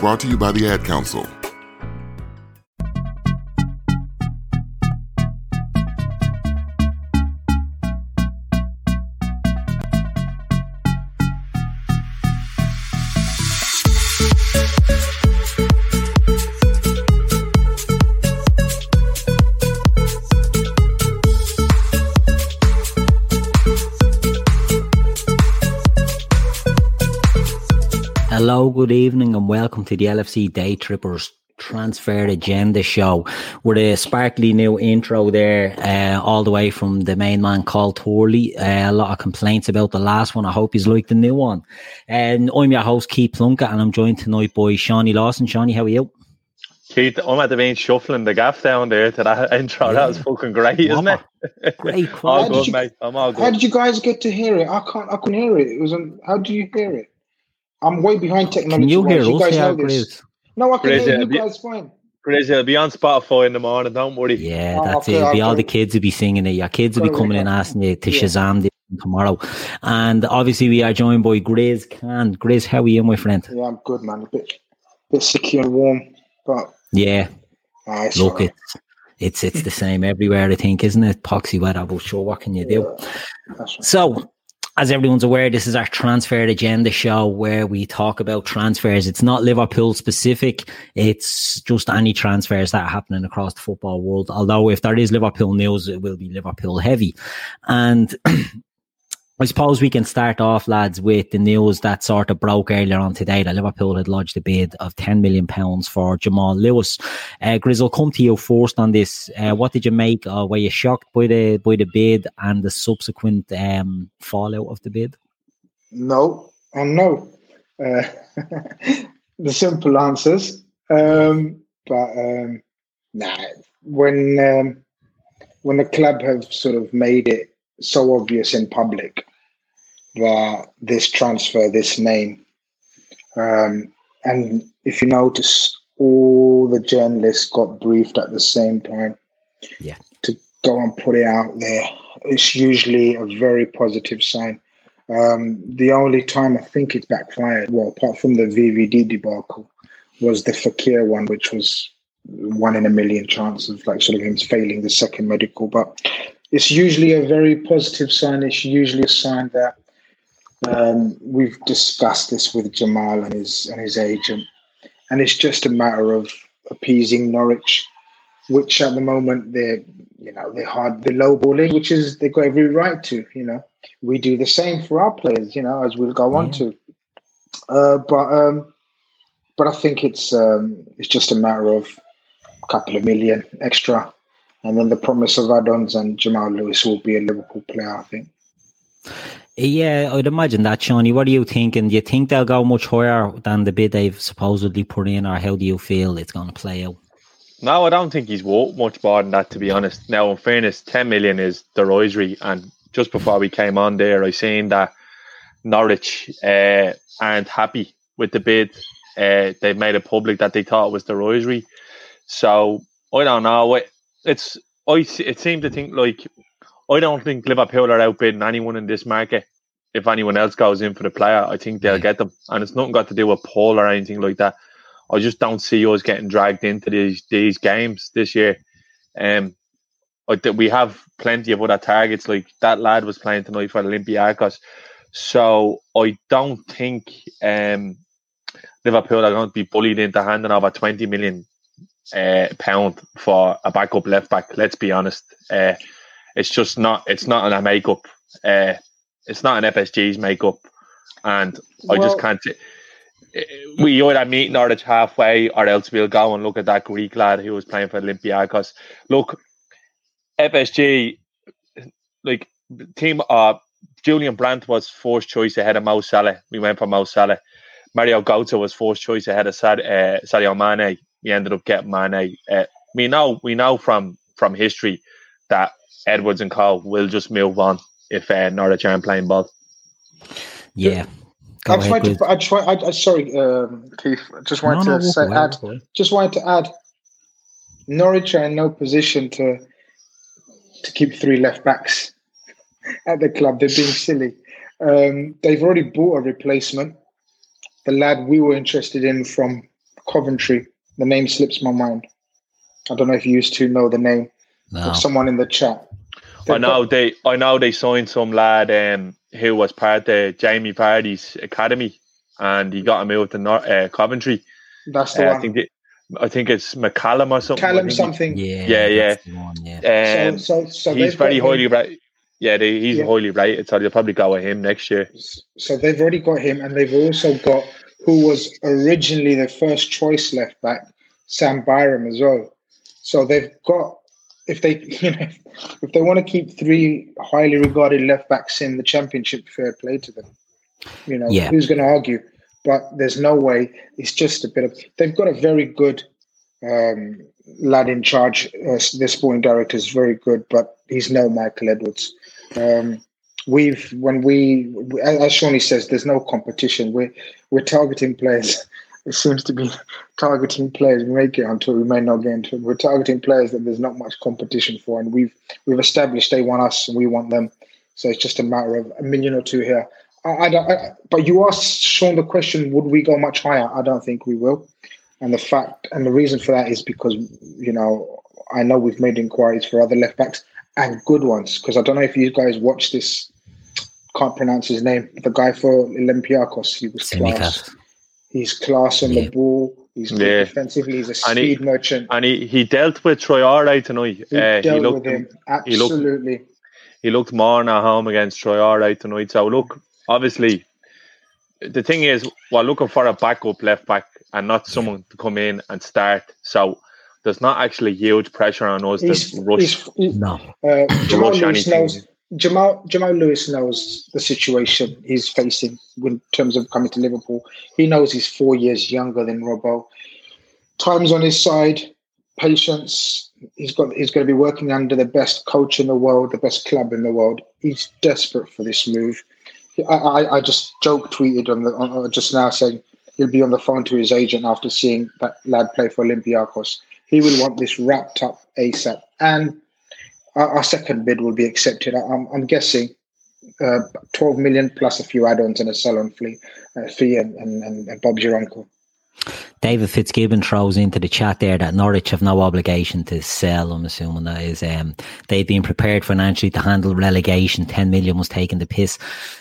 Brought to you by the Ad Council. Good evening, and welcome to the LFC Day Trippers Transfer Agenda Show with a sparkly new intro there, uh, all the way from the main man, Carl Torley. Uh, a lot of complaints about the last one. I hope he's liked the new one. And I'm your host, Keith Plunkett, and I'm joined tonight by Shawnee Lawson. Shawnee, how are you? Keith, I'm at the main shuffling the gaff down there to that intro. Yeah. That was fucking great, isn't it? Great, all good, you, mate. I'm all good. How did you guys get to hear it? I can't. I couldn't hear it. It was. On, how do you hear it? I'm way behind technology. Can you hear us? You guys yeah, know this. No, I can Chris, hear uh, you guys fine. Chris, it'll be on Spotify in the morning. Don't worry. Yeah, Oh, that's okay, it. It'll be all the kids will be singing it. Your kids will be coming in asking you to Yeah. Shazam this tomorrow. And obviously, we are joined by Grizz Can. Grizz, how are you, my friend? Yeah, I'm good, man. A bit, bit sicky and warm, but Yeah, ah, look, alright. it's it's it's the same everywhere, I think, isn't it? Poxy weather, but sure, what can you do? That's right. So, as everyone's aware, this is our transfer agenda show where we talk about transfers. It's not Liverpool specific. It's just any transfers that are happening across the football world. Although if there is Liverpool news, it will be Liverpool heavy. And I suppose we can start off, lads, with the news that sort of broke earlier on today that Liverpool had lodged a bid of £10 million for Jamal Lewis. Uh, Grizzle, come to you first on this. Uh, what did you make? Uh, were you shocked by the by the bid and the subsequent um, fallout of the bid? No, and no. Uh, the simple answers. Um, but um, nah, when um, when the club have sort of made it so obvious in public that this transfer, this name, um, and if you notice, all the journalists got briefed at the same time. Yeah. To go and put it out there, it's usually a very positive sign. Um, the only time I think it backfired, well, apart from the VVD debacle, was the Fekir one, which was one in a million chance of like sort of him failing the second medical. But it's usually a very positive sign. It's usually a sign that um, we've discussed this with Jamal and his and his agent, and it's just a matter of appeasing Norwich, which at the moment they're you know they're hard they're lowballing, which is they've got every right to. You know, we do the same for our players. You know, as we'll go on to. Uh, but um, but I think it's um, it's just a matter of a couple of million extra, and then the promise of add-ons and Jamal Lewis will be a Liverpool player. I think. Yeah, I'd imagine that, Shawnee. What are you thinking? Do you think they'll go much higher than the bid they've supposedly put in, or how do you feel it's going to play out? No, I don't think he's worth much more than that, to be honest. Now, in fairness, 10 million is the risery. And just before we came on there, I seen that Norwich uh, aren't happy with the bid. Uh, they've made it public that they thought it was the risery. So, I don't know. It- It's I. It seemed to think like I don't think Liverpool are outbidding anyone in this market. If anyone else goes in for the player, I think they'll Yeah. get them, and it's nothing got to do with Paul or anything like that. I just don't see us getting dragged into these these games this year. Um, I think we have plenty of other targets. Like that lad was playing tonight for Olympiacos, so I don't think um, Liverpool are going to be bullied into handing over twenty million uh, pound for a backup left back. Let's be honest. Uh, it's just not. It's not a makeup. Uh, it's not an FSG's makeup, and well, I just can't. We either meet Norwich halfway, or else we'll go and look at that Greek lad who was playing for Olympiacos. Look, FSG, like team. Uh, Julian Brandt was first choice ahead of Mo Salah. We went for Mo Salah. Mario Götze was first choice ahead of Sad, uh, Sadio Mane. We ended up getting Mane. Uh, we know we know from from history that Edwards and Cole will just move on if uh, Norwich aren't playing ball. Yeah. I just wanted to, I just want, I, I, sorry, um, Keith. I just wanted no, to no, say, add, just wanted to add, Norwich are in no position to to keep three left backs at the club. They're being silly. Um, they've already bought a replacement. The lad we were interested in from Coventry. The name slips my mind. I don't know if you used to know the name. No. someone in the chat. They've I know got, they. I know they signed some lad um, who was part of Jamie Vardy's academy, and he got a move to North, uh, Coventry. That's the uh, one. I think they, I think it's McCallum or something. McCallum something. Yeah, yeah, yeah. One, yeah. Um, so, so, so he's very highly rated. Yeah, they, he's yeah. highly rated, so they'll probably go with him next year. So they've already got him, and they've also got who was originally the first choice left back, Sam Byram as well. So they've got if they you know if they want to keep three highly regarded left backs in the championship, fair play to them. You know, yeah. who's going to argue? But there's no way. It's just a bit of. They've got a very good um, lad in charge. Uh, the sporting director is very good, but he's no Michael Edwards. Um, we've when we as Shawnee says, there's no competition. We're we're targeting players it seems to be targeting players. We onto it, we may not get into it. We're targeting players that there's not much competition for, and we've we've established they want us and we want them. So it's just a matter of a million or two here. I, I, I, but you asked Sean the question: Would we go much higher? I don't think we will. And the fact and the reason for that is because you know I know we've made inquiries for other left backs and good ones. Because I don't know if you guys watch this. Can't pronounce his name. The guy for Olympiacos, he was class. He's class on yeah. the ball. He's good yeah. defensively. He's a speed he, merchant. And he, he dealt with Troy Traore tonight. He uh, dealt he looked, with him. Absolutely. He looked, he looked more at home against Troy Traore tonight. So look, obviously, the thing is, we're looking for a backup left back and not someone to come in and start. So there's not actually huge pressure on us he's, to rush. no. Uh, Jamal Lewis knows, Jamal Jamal Lewis knows the situation he's facing in terms of coming to Liverpool. He knows he's four years younger than Robbo. Time's on his side. Patience. He's got. He's going to be working under the best coach in the world, the best club in the world. He's desperate for this move. I, I, I just joke tweeted on the on, just now saying he'll be on the phone to his agent after seeing that lad play for Olympiacos. He will want this wrapped up ASAP. And our, our second bid will be accepted. I'm, I'm guessing uh, 12 million plus a few add-ons and a sell-on fee, uh, fee and, and, and Bob's your uncle. David Fitzgibbon throws into the chat there that Norwich have no obligation to sell. I'm assuming that is um, they've been prepared financially to handle relegation. Ten million was taken the piss.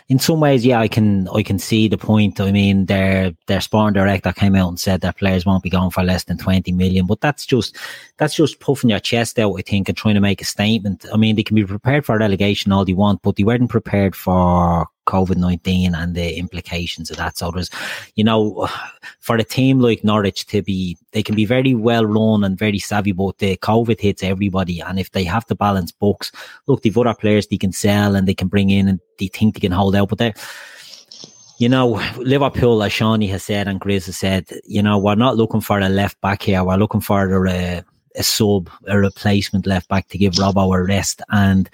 In some ways, yeah, I can I can see the point. I mean, their their sporting director came out and said that players won't be going for less than twenty million, but that's just that's just puffing your chest out. I think and trying to make a statement. I mean, they can be prepared for relegation all they want, but they weren't prepared for COVID 19 and the implications of that. So there's, you know, for a team like Norwich to be, they can be very well run and very savvy, but the COVID hits everybody. And if they have to balance books, look, they've other players they can sell and they can bring in and they think they can hold out, but they're, you know, Liverpool, as Shawnee has said and Grizz has said, you know, we're not looking for a left back here. We're looking for a, a sub, a replacement left back to give Robbo a rest. And,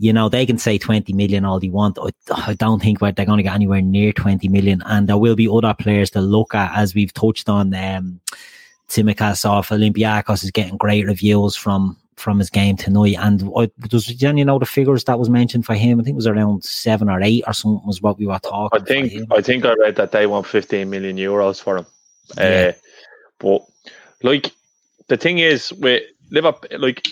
you know, they can say 20 million all they want. I, don't think they're going to get anywhere near 20 million. And there will be other players to look at, as we've touched on. Um, Tsimikas off Olympiacos is getting great reviews from from his game tonight. And I, does you know the figures that was mentioned for him? I think it was around seven or eight or something was what we were talking. I think I think I read that they want 15 million euros for him. Yeah. Uh, but like the thing is with Liverpool, like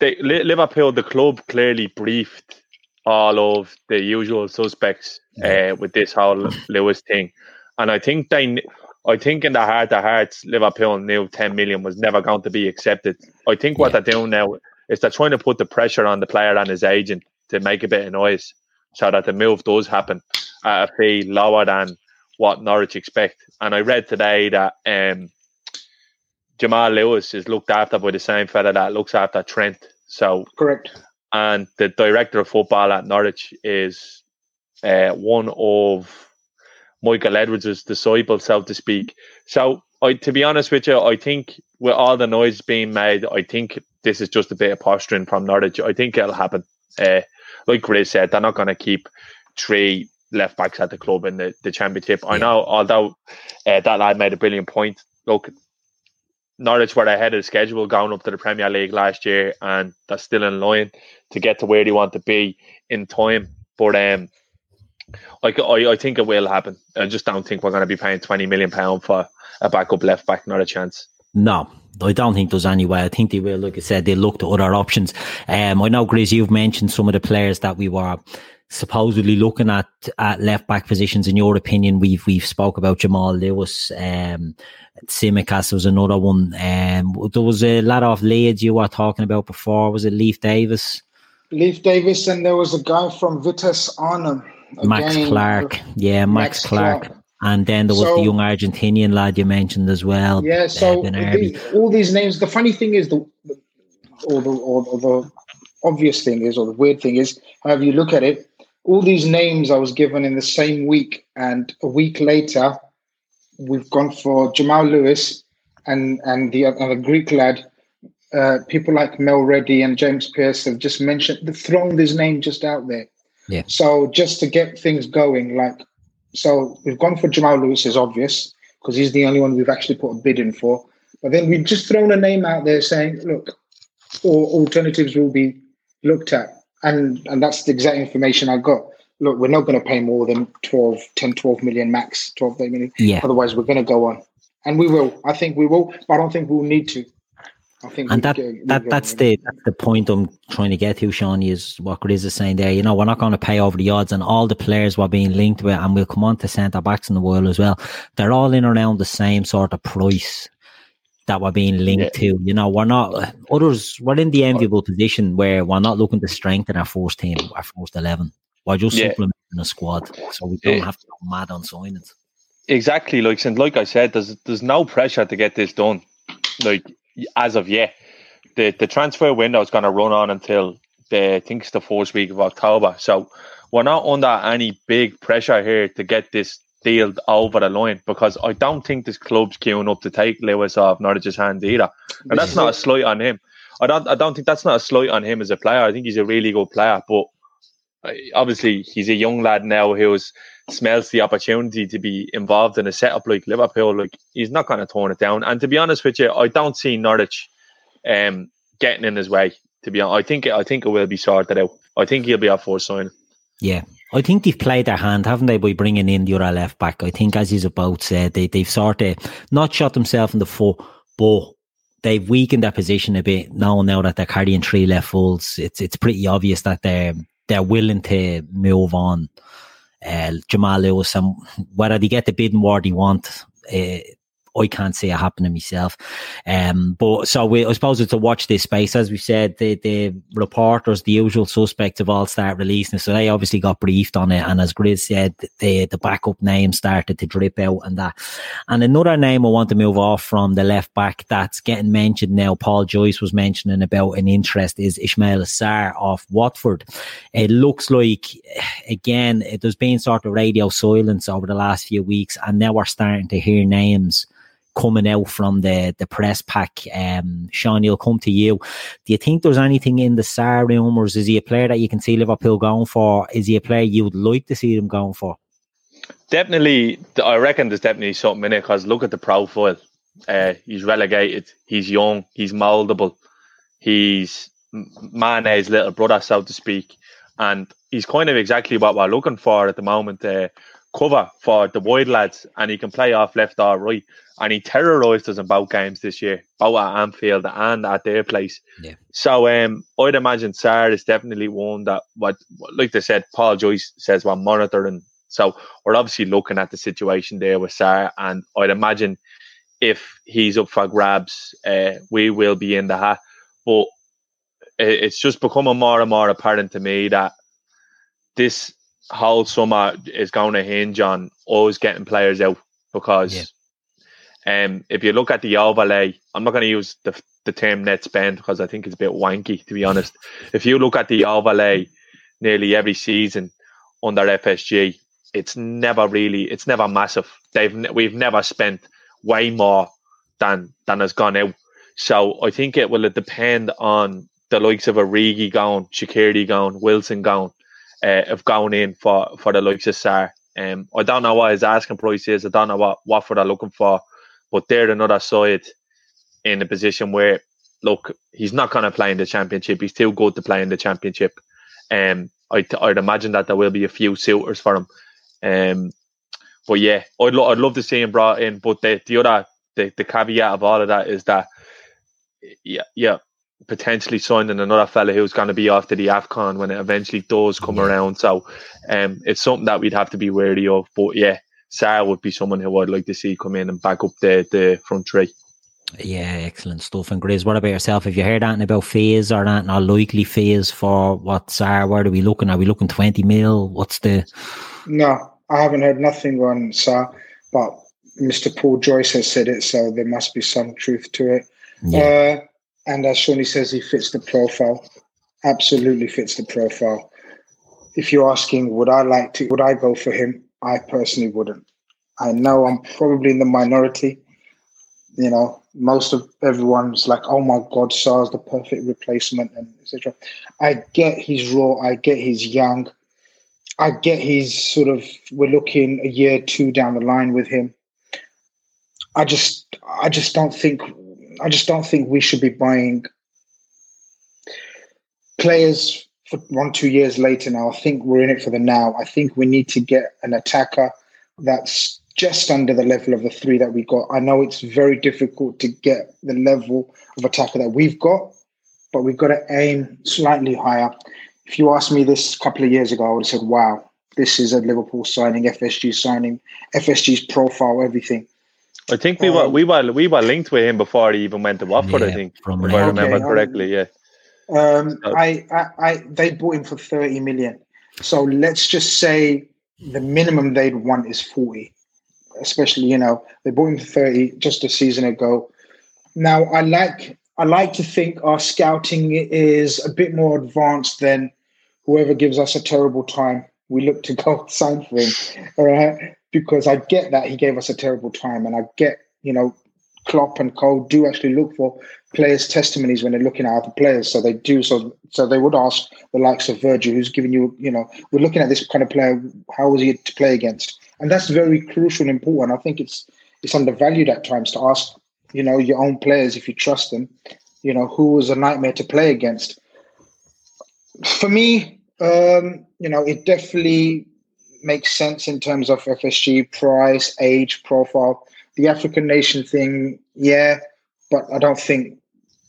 they, Liverpool, the club clearly briefed all of the usual suspects uh, with this whole Lewis thing, and I think they, I think in the heart of hearts, Liverpool knew 10 million was never going to be accepted. I think what yeah. they're doing now is they're trying to put the pressure on the player and his agent to make a bit of noise so that the move does happen at a fee lower than what Norwich expect. And I read today that um, Jamal Lewis is looked after by the same fella that looks after Trent. So correct. And the director of football at Norwich is uh, one of Michael Edwards' disciples, so to speak. So, I, to be honest with you, I think with all the noise being made, I think this is just a bit of posturing from Norwich. I think it'll happen. Uh, like Chris said, they're not going to keep three left backs at the club in the, the championship. I know, although uh, that lad made a brilliant point. Look, Norwich were ahead of the schedule going up to the Premier League last year, and they're still in line to get to where they want to be in time. But um, I, I, I think it will happen. I just don't think we're going to be paying twenty million pound for a backup left back. Not a chance. No, I don't think there's any way. I think they will, like I said, they look to other options. Um, I know, Grizz, you've mentioned some of the players that we were supposedly looking at at left back positions. In your opinion, we've we've spoke about Jamal Lewis, um, Tsimikas was another one. Um, there was a lot of leads you were talking about before. Was it Leif Davis? Leif Davis, and there was a guy from Vitesse Arnhem. Max Clark, yeah, Max, Max Clark. Clark. And then there was so, the young Argentinian lad you mentioned as well. Yeah, so the, all these names. The funny thing is, the, or the or, or the obvious thing is, or the weird thing is, however you look at it, all these names I was given in the same week, and a week later, we've gone for Jamal Lewis and and the other Greek lad. Uh, people like Mel Reddy and James Pearce have just mentioned, they've thrown this name just out there. Yeah. So just to get things going, like, so we've gone for Jamal Lewis, is obvious because he's the only one we've actually put a bid in for. But then we've just thrown a name out there saying, look, or alternatives will be looked at. And and that's the exact information I got. Look, we're not going to pay more than 12, 10, 12 million max, 12 million. Yeah. Otherwise, we're going to go on. And we will. I think we will, but I don't think we'll need to. I think and that, get, that that's the that's the point I'm trying to get to, Sean, is what Grizz is saying there. You know, we're not going to pay over the odds, and all the players were being linked with, and we'll come on to centre backs in the world as well. They're all in around the same sort of price that we're being linked yeah. to. You know, we're not others. We're in the enviable position where we're not looking to strengthen our first team, our first eleven. We're just yeah. supplementing the squad, so we don't yeah. have to go mad on signings. Exactly, like and like I said, there's there's no pressure to get this done. Like as of yet. The the transfer window is going to run on until the I think it's the fourth week of October. So we're not under any big pressure here to get this over the line because I don't think this club's queuing up to take Lewis off Norwich's hand either. And that's not a slight on him. I don't I don't think that's not a slight on him as a player. I think he's a really good player, but uh, obviously he's a young lad now who's smells the opportunity to be involved in a setup like Liverpool, like he's not going to turn it down. And to be honest with you, I don't see Norwich um, getting in his way. To be honest, I think I think it will be sorted out. I think he'll be our first sign. Yeah, I think they've played their hand, haven't they, by bringing in the other left back? I think, as he's about said, they they've sort of not shot themselves in the foot, but they've weakened their position a bit. Now, now that they're carrying three left fulls, it's it's pretty obvious that they're they're willing to move on uh, Jamal Lewis, and whether they get the bidding war they want, uh, I can't see it happening myself. Um, but so we, I suppose it's to watch this space. As we said, the, the reporters, the usual suspects have all started releasing. So they obviously got briefed on it. And as Grizz said, the, the backup name started to drip out and that. And another name I want to move off from the left back that's getting mentioned now, Paul Joyce was mentioning about an interest is Ismaila Sarr of Watford. It looks like, again, there's been sort of radio silence over the last few weeks. And now we're starting to hear names coming out from the, the press pack. Um, Sean, he'll come to you. Do you think there's anything in the Sarr rumours? Is he a player that you can see Liverpool going for? Is he a player you would like to see them going for? Definitely, I reckon there's definitely something in it because look at the profile. Uh, he's relegated. He's young. He's moldable. He's Mane's little brother, so to speak, and he's kind of exactly what we're looking for at the moment. Uh, cover for the wide lads, and he can play off left or right. And he terrorised us in both games this year, both at Anfield and at their place. Yeah. So um, I'd imagine Sarr is definitely one that, what like they said, Paul Joyce says we're monitoring So we're obviously looking at the situation there with Sarr, and I'd imagine if he's up for grabs, uh, we will be in the hat. But it's just becoming more and more apparent to me that this whole summer is going to hinge on always getting players out because yeah. um, if you look at the overlay, I'm not going to use the, the term net spend because I think it's a bit wanky to be honest. If you look at the overlay nearly every season under FSG, it's never really, it's never massive. They've we've never spent way more than than has gone out. So I think it will depend on the likes of Origi going, Shaqiri going, Wilson going, uh, have gone in for, for the likes of Sarr. Um, I don't know what his asking price is. I don't know what Watford are looking for, but they're another side in a position where, look, he's not going to play in the championship. He's too good to play in the championship. Um, I, I'd imagine that there will be a few suitors for him. Um, but yeah, I'd, lo- I'd love to see him brought in. But the, the other the, the caveat of all of that is that yeah, yeah, potentially signing another fella who's going to be after the Afcon when it eventually does come yeah. around. So um, it's something that we'd have to be wary of. But yeah, Sarr would be someone who I'd like to see come in and back up the, the front three. Yeah, excellent stuff. And Grizz, what about yourself? Have you heard anything about fees or anything or likely fees for what Sarr? Where are we looking? Are we looking 20 mil? What's the. No, I haven't heard nothing on Sarr, but Mr. Paul Joyce has said it, so there must be some truth to it. Yeah. Uh, and as Shawnee says, he fits the profile. Absolutely fits the profile. If you're asking, would I like to, would I go for him? I personally wouldn't. I know I'm probably in the minority. You know, most of everyone's like, oh my God, Sarr's the perfect replacement and etc. I get he's raw. I get he's young. I get he's sort of, we're looking a year, two down the line with him. I just, I just don't think I just don't think we should be buying players for one, two years later now. I think we're in it for the now. I think we need to get an attacker that's just under the level of the three that we got. I know it's very difficult to get the level of attacker that we've got, but we've got to aim slightly higher. If you asked me this a couple of years ago, I would have said, wow, this is a Liverpool signing, FSG signing, FSG's profile, everything. I think we um, were we were we were linked with him before he even went to Watford. Yeah, I think, if I remember okay, correctly. Um, yeah. Um, I, I, I, they bought him for thirty million. So let's just say the minimum they'd want is forty. Especially, you know, they bought him for thirty just a season ago. Now, I like I like to think our scouting is a bit more advanced than whoever gives us a terrible time. We look to go sign for him. All right because I get that he gave us a terrible time, and I get you know Klopp and Cole do actually look for players' testimonies when they're looking at other players. So they do. So so they would ask the likes of Virgil, who's giving you, you know, we're looking at this kind of player. How was he to play against? And that's very crucial and important. I think it's it's undervalued at times to ask, you know, your own players if you trust them. You know, who was a nightmare to play against. For me, um, you know, it definitely makes sense in terms of FSG price, age, profile. The African nation thing, yeah, but I don't think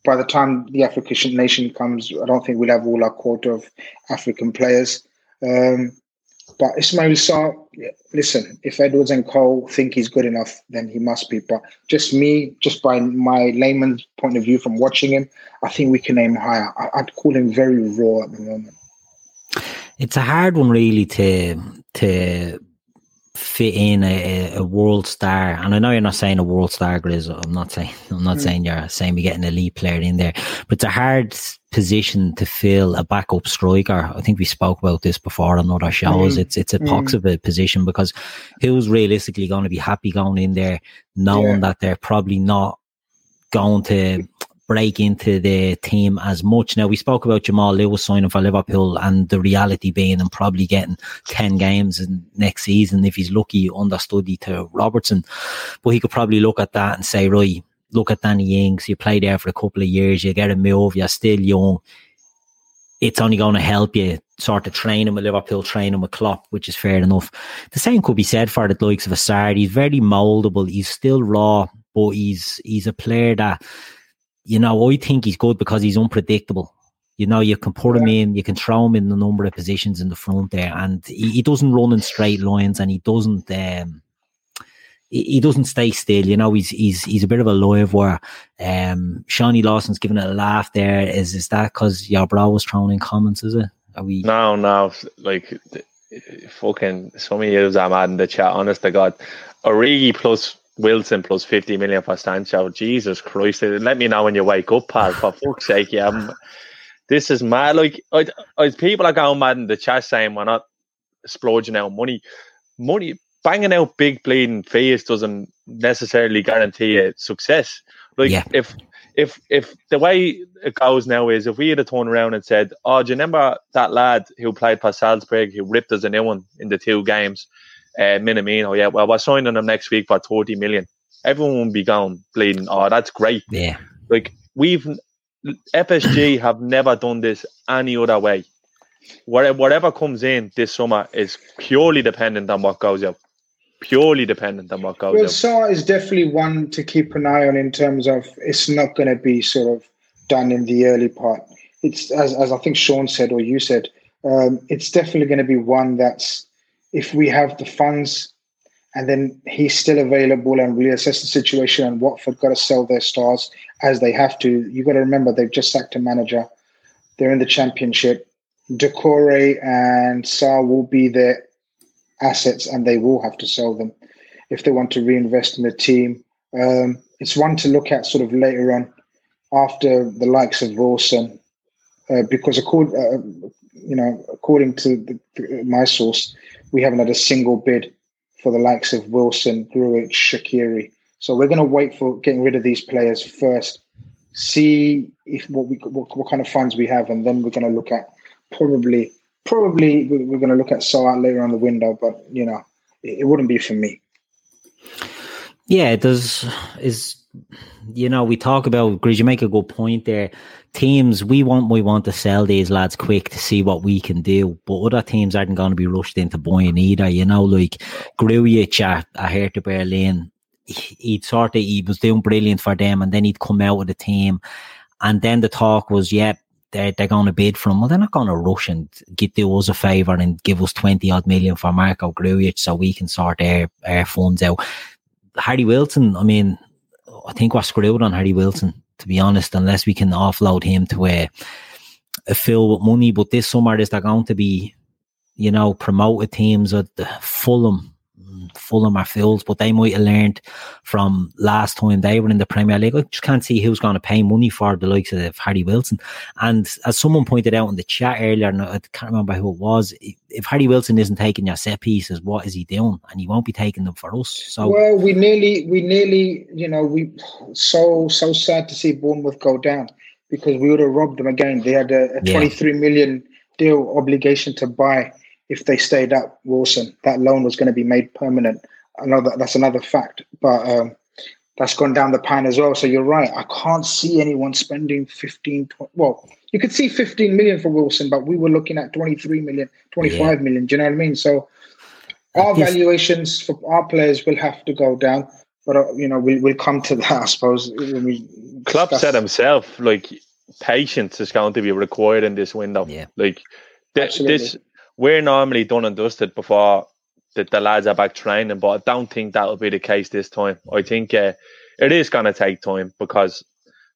by the time the African nation comes, I don't think we'll have all our quota of African players. Um, but Ismail Sarr, listen, if Edwards and Cole think he's good enough, then he must be. But just me, just by my layman's point of view from watching him, I think we can aim higher. I, would call him very raw at the moment. It's a hard one, really, to to fit in a, a, world star. And I know you're not saying a world star, Grizz. I'm not saying I'm not mm. saying you're saying we get an elite player in there, but it's a hard position to fill a backup striker. I think we spoke about this before on other shows. Mm. It's it's a pox mm. of a position because who's realistically going to be happy going in there, knowing yeah. that they're probably not going to break into the team as much. Now we spoke about Jamal Lewis signing for Liverpool and the reality being and probably getting 10 games in next season if he's lucky understudy to Robertson. But he could probably look at that and say, right, look at Danny Ings, you play there for a couple of years, you get a move, you're still young. It's only going to help you sort of train him with Liverpool, train him with Klopp, which is fair enough. The same could be said for the likes of Assad. He's very moldable. He's still raw, but he's he's a player that you know, I think he's good because he's unpredictable. You know, you can put him in, you can throw him in a number of positions in the front there, and he, he doesn't run in straight lines, and he doesn't. Um, he, doesn't stay still. You know, he's he's he's a bit of a live wire. Um, Shawnee Lawson's giving it a laugh there. Is is that because your bro was thrown in comments? Is it? Are we? No, no. Like fucking some of you I'm adding the chat. Honest to God, Origi plus Wilson plus 50 million for Sancho. Jesus Christ. Let me know when you wake up, pal. For fuck's sake, yeah. I'm, this is mad. Like, I, I, people are going mad in the chat saying we're not splurging out money. Money, banging out big bleeding fees doesn't necessarily guarantee a success. Like, yeah. if if if the way it goes now is if we had a turned around and said, "Oh, do you remember that lad who played for Salzburg who ripped us a new one in the two games?" Uh, Minamino, yeah, well, we're signing him next week for 30 million. Everyone will be going bleeding. Oh, that's great. Yeah. Like, we've, FSG have never done this any other way. Whatever comes in this summer is purely dependent on what goes out. Purely dependent on what goes well, out. Sarr is definitely one to keep an eye on in terms of it's not going to be sort of done in the early part. It's as, as I think Sean said or you said, um, it's definitely going to be one that's if we have the funds and then he's still available and we assess the situation and Watford got to sell their stars as they have to. You've got to remember they've just sacked a manager. They're in the championship. Doucouré and Sarr will be their assets and they will have to sell them if they want to reinvest in the team. Um, it's one to look at sort of later on after the likes of Wilson, uh, because according, uh, you know, according to the, my source, we haven't had a single bid for the likes of Wilson, Grujic, Shaqiri. So we're going to wait for getting rid of these players first, see if what we what, what kind of funds we have, and then we're going to look at probably probably we're going to look at Salah later on the window. But you know, it, it wouldn't be for me. Yeah, it does. Is you know we talk about Grizz. You make a good point there teams we want we want to sell these lads quick to see what we can do, but other teams aren't going to be rushed into buying either. You know, like Grujic at, at Hertha Berlin, he'd sort of he was doing brilliant for them, and then he'd come out with the team, and then the talk was, yeah. They're, they're going to bid for him. Well, they're not going to rush and get do us a favour and give us 20 odd million for Marko Grujic so we can sort our, our funds out. Harry Wilson, I mean, I think we're screwed on Harry Wilson to be honest, unless we can offload him to a, a fill with money. But this summer, is there going to be, you know, promoted teams at the Fulham, Fulham are filled, but they might have learned from last time they were in the Premier League. I just can't see who's going to pay money for the likes of Harry Wilson. And as someone pointed out in the chat earlier, and I can't remember who it was, if Harry Wilson isn't taking your set pieces, what is he doing? And he won't be taking them for us. So well, we nearly, we nearly, you know, we so so sad to see Bournemouth go down because we would have robbed them again. They had a, a yeah. 23 million deal obligation to buy if they stayed up Wilson, that loan was going to be made permanent. Another that's another fact, but um, that's gone down the pan as well. So you're right. I can't see anyone spending 15, 20, well, you could see 15 million for Wilson, but we were looking at 23 million, 25 yeah. million. Do you know what I mean? So our valuations for our players will have to go down, but uh, you know we'll, we'll come to that. I suppose. Klopp said himself, like patience is going to be required in this window. Yeah. Like th- this we're normally done and dusted before the, the lads are back training, but I don't think that'll be the case this time. I think uh, it is going to take time because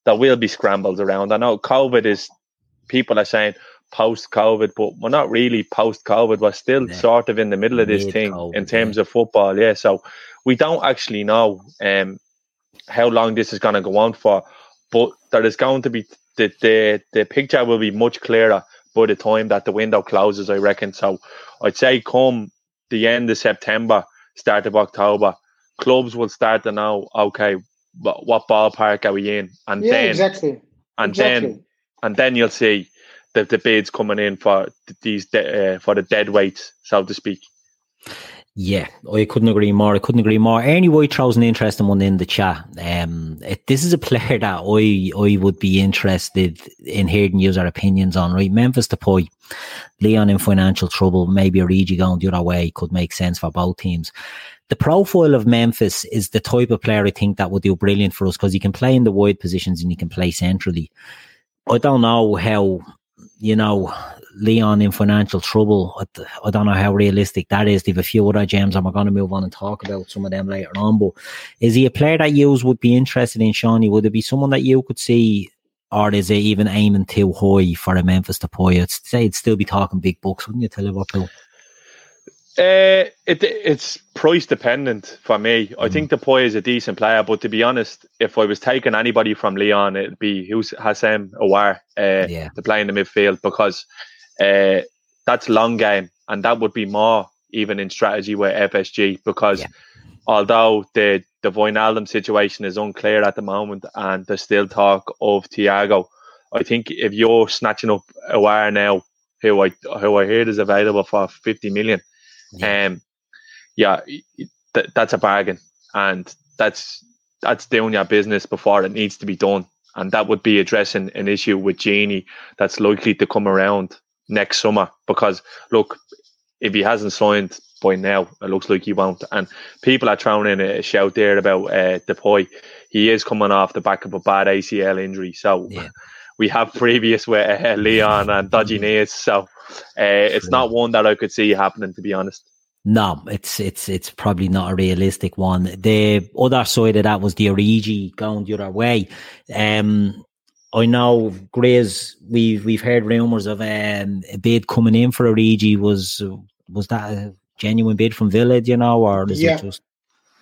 there will be scrambles around. I know COVID is, people are saying post COVID, but we're not really post COVID. We're still yeah. sort of in the middle of this thing in terms yeah. of football. Yeah. So we don't actually know um, how long this is going to go on for, but there is going to be the, the, the picture will be much clearer by the time that the window closes, I reckon. So I'd say come the end of September, start of October, clubs will start to know, okay, what, what ballpark are we in? And yeah, then exactly. And exactly. then and then you'll see the, the bids coming in for these uh, for the dead weights, so to speak. Yeah, I couldn't agree more. I couldn't agree more. Ernie White throws an interesting one in the chat. Um, it, this is a player that I I would be interested in hearing user opinions on. Right, Memphis Depay, Lyon in financial trouble. Maybe Origi going the other way could make sense for both teams. The profile of Memphis is the type of player I think that would do brilliant for us because he can play in the wide positions and he can play centrally. I don't know how you know, Lyon in financial trouble. I don't know how realistic that is. They have a few other gems, and we're going to move on and talk about some of them later on. But is he a player that you would be interested in, Shawnee? Would it be someone that you could see, or is it even aiming too high for a Memphis Depay? I'd say it'd still be talking big bucks, wouldn't you, to Liverpool? Uh, it it's price dependent for me. Mm. I think Depay is a decent player, but to be honest, if I was taking anybody from Lyon, it'd be Houssem Aouar uh, yeah. to play in the midfield because uh, that's long game, and that would be more even in strategy with FSG because yeah. although the the Wijnaldum situation is unclear at the moment, and there's still talk of Thiago, I think if you're snatching up Aouar now, who I who I heard is available for fifty million, yeah. um, yeah, th- that's a bargain, and that's that's doing your business before it needs to be done, and that would be addressing an issue with Gini that's likely to come around next summer because look, if he hasn't signed by now, it looks like he won't. And people are throwing in a shout there about uh, Depay. He is coming off the back of a bad ACL injury, so yeah. we have previous with uh, Lyon and dodgy knees. So uh, it's not one that I could see happening, to be honest. No, it's it's it's probably not a realistic one. The other side of that was the Origi going the other way. Um, I know Grays. We've we've heard rumours of um, a bid coming in for a Origi. Was was that a genuine bid from Villa? Do you know, or is yeah. it just?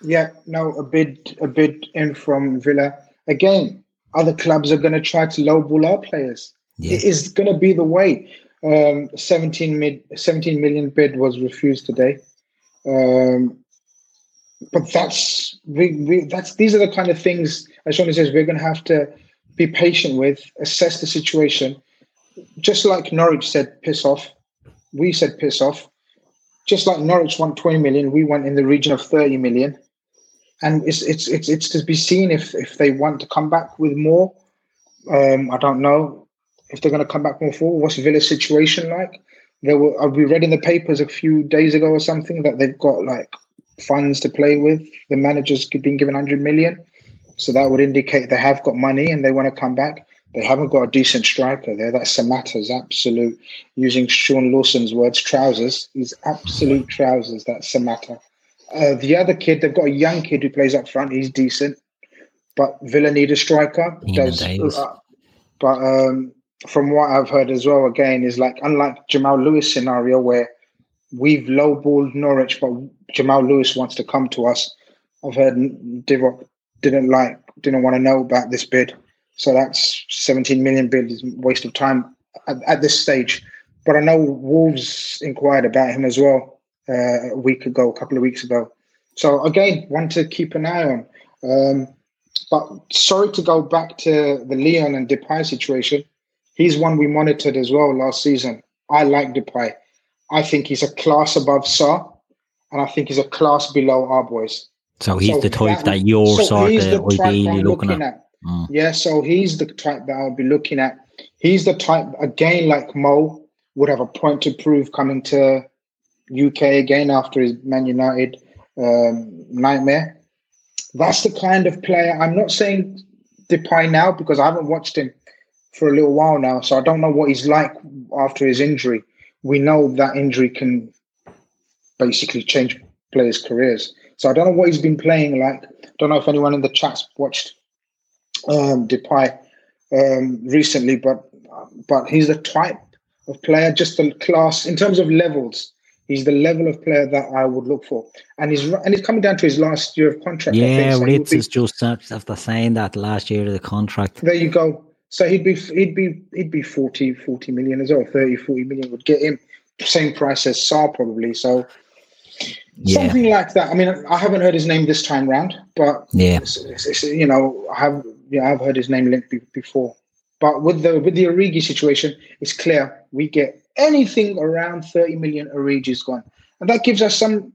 Yeah, no, a bid a bid in from Villa. Again, other clubs are going to try to lowball our players. Yeah. It is going to be the way. Um, 17, mid, 17 million bid was refused today. Um, but that's we, we, that's these are the kind of things as Sean says we're going to have to be patient with, assess the situation. Just like Norwich said, piss off. We said piss off. Just like Norwich want 20 million, we went in the region of 30 million. And it's it's it's it's to be seen if if they want to come back with more. Um, I don't know if they're going to come back more for. What's Villa's situation like? There were uh, we read in the papers a few days ago or something that they've got like funds to play with. The manager's been given 100 million. So that would indicate they have got money and they want to come back. They haven't got a decent striker there. That Samatta's absolute, using Sean Lawson's words, trousers. He's absolute trousers, that Samatta. Uh, the other kid, they've got a young kid who plays up front. He's decent. But Villa need a striker. Does, uh, but um, from what I've heard as well, again, is like unlike Jamal Lewis scenario where we've lowballed Norwich, but Jamal Lewis wants to come to us. I've heard Divock didn't like, didn't want to know about this bid. So that's 17 million bid is waste of time at, at, this stage. But I know Wolves inquired about him as well uh, a week ago, a couple of weeks ago. So again, one to keep an eye on. Um, but sorry to go back to the Lyon and Depay situation. He's one we monitored as well last season. I like Depay. I think he's a class above Sarr, and I think he's a class below our boys. So he's so the type that, that you're so sort of ideally looking, looking, at. at. Mm. Yeah, so he's the type that I'll be looking at. He's the type again, like Mo would have a point to prove coming to UK again after his Man United um, nightmare. That's the kind of player. I'm not saying Depay now because I haven't watched him for a little while now, so I don't know what he's like after his injury. We know that injury can basically change players' careers. So I don't know what he's been playing like. Don't know if anyone in the chat's watched um, Depay um, recently, but but he's the type of player, just the class in terms of levels. He's the level of player that I would look for, and he's and he's coming down to his last year of contract. Yeah, so Ritz is just after saying that last year of the contract. There you go. So he'd be he'd be he'd be 40, 40 million as well. 30, 40 million would get him same price as Sarr probably. So yeah. Something like that. I mean, I haven't heard his name this time round, but yeah, it's, it's, it's, you know, I have yeah, I've heard his name linked be- before. But with the with the Origi situation, it's clear we get anything around 30 million Origi's gone. And that gives us some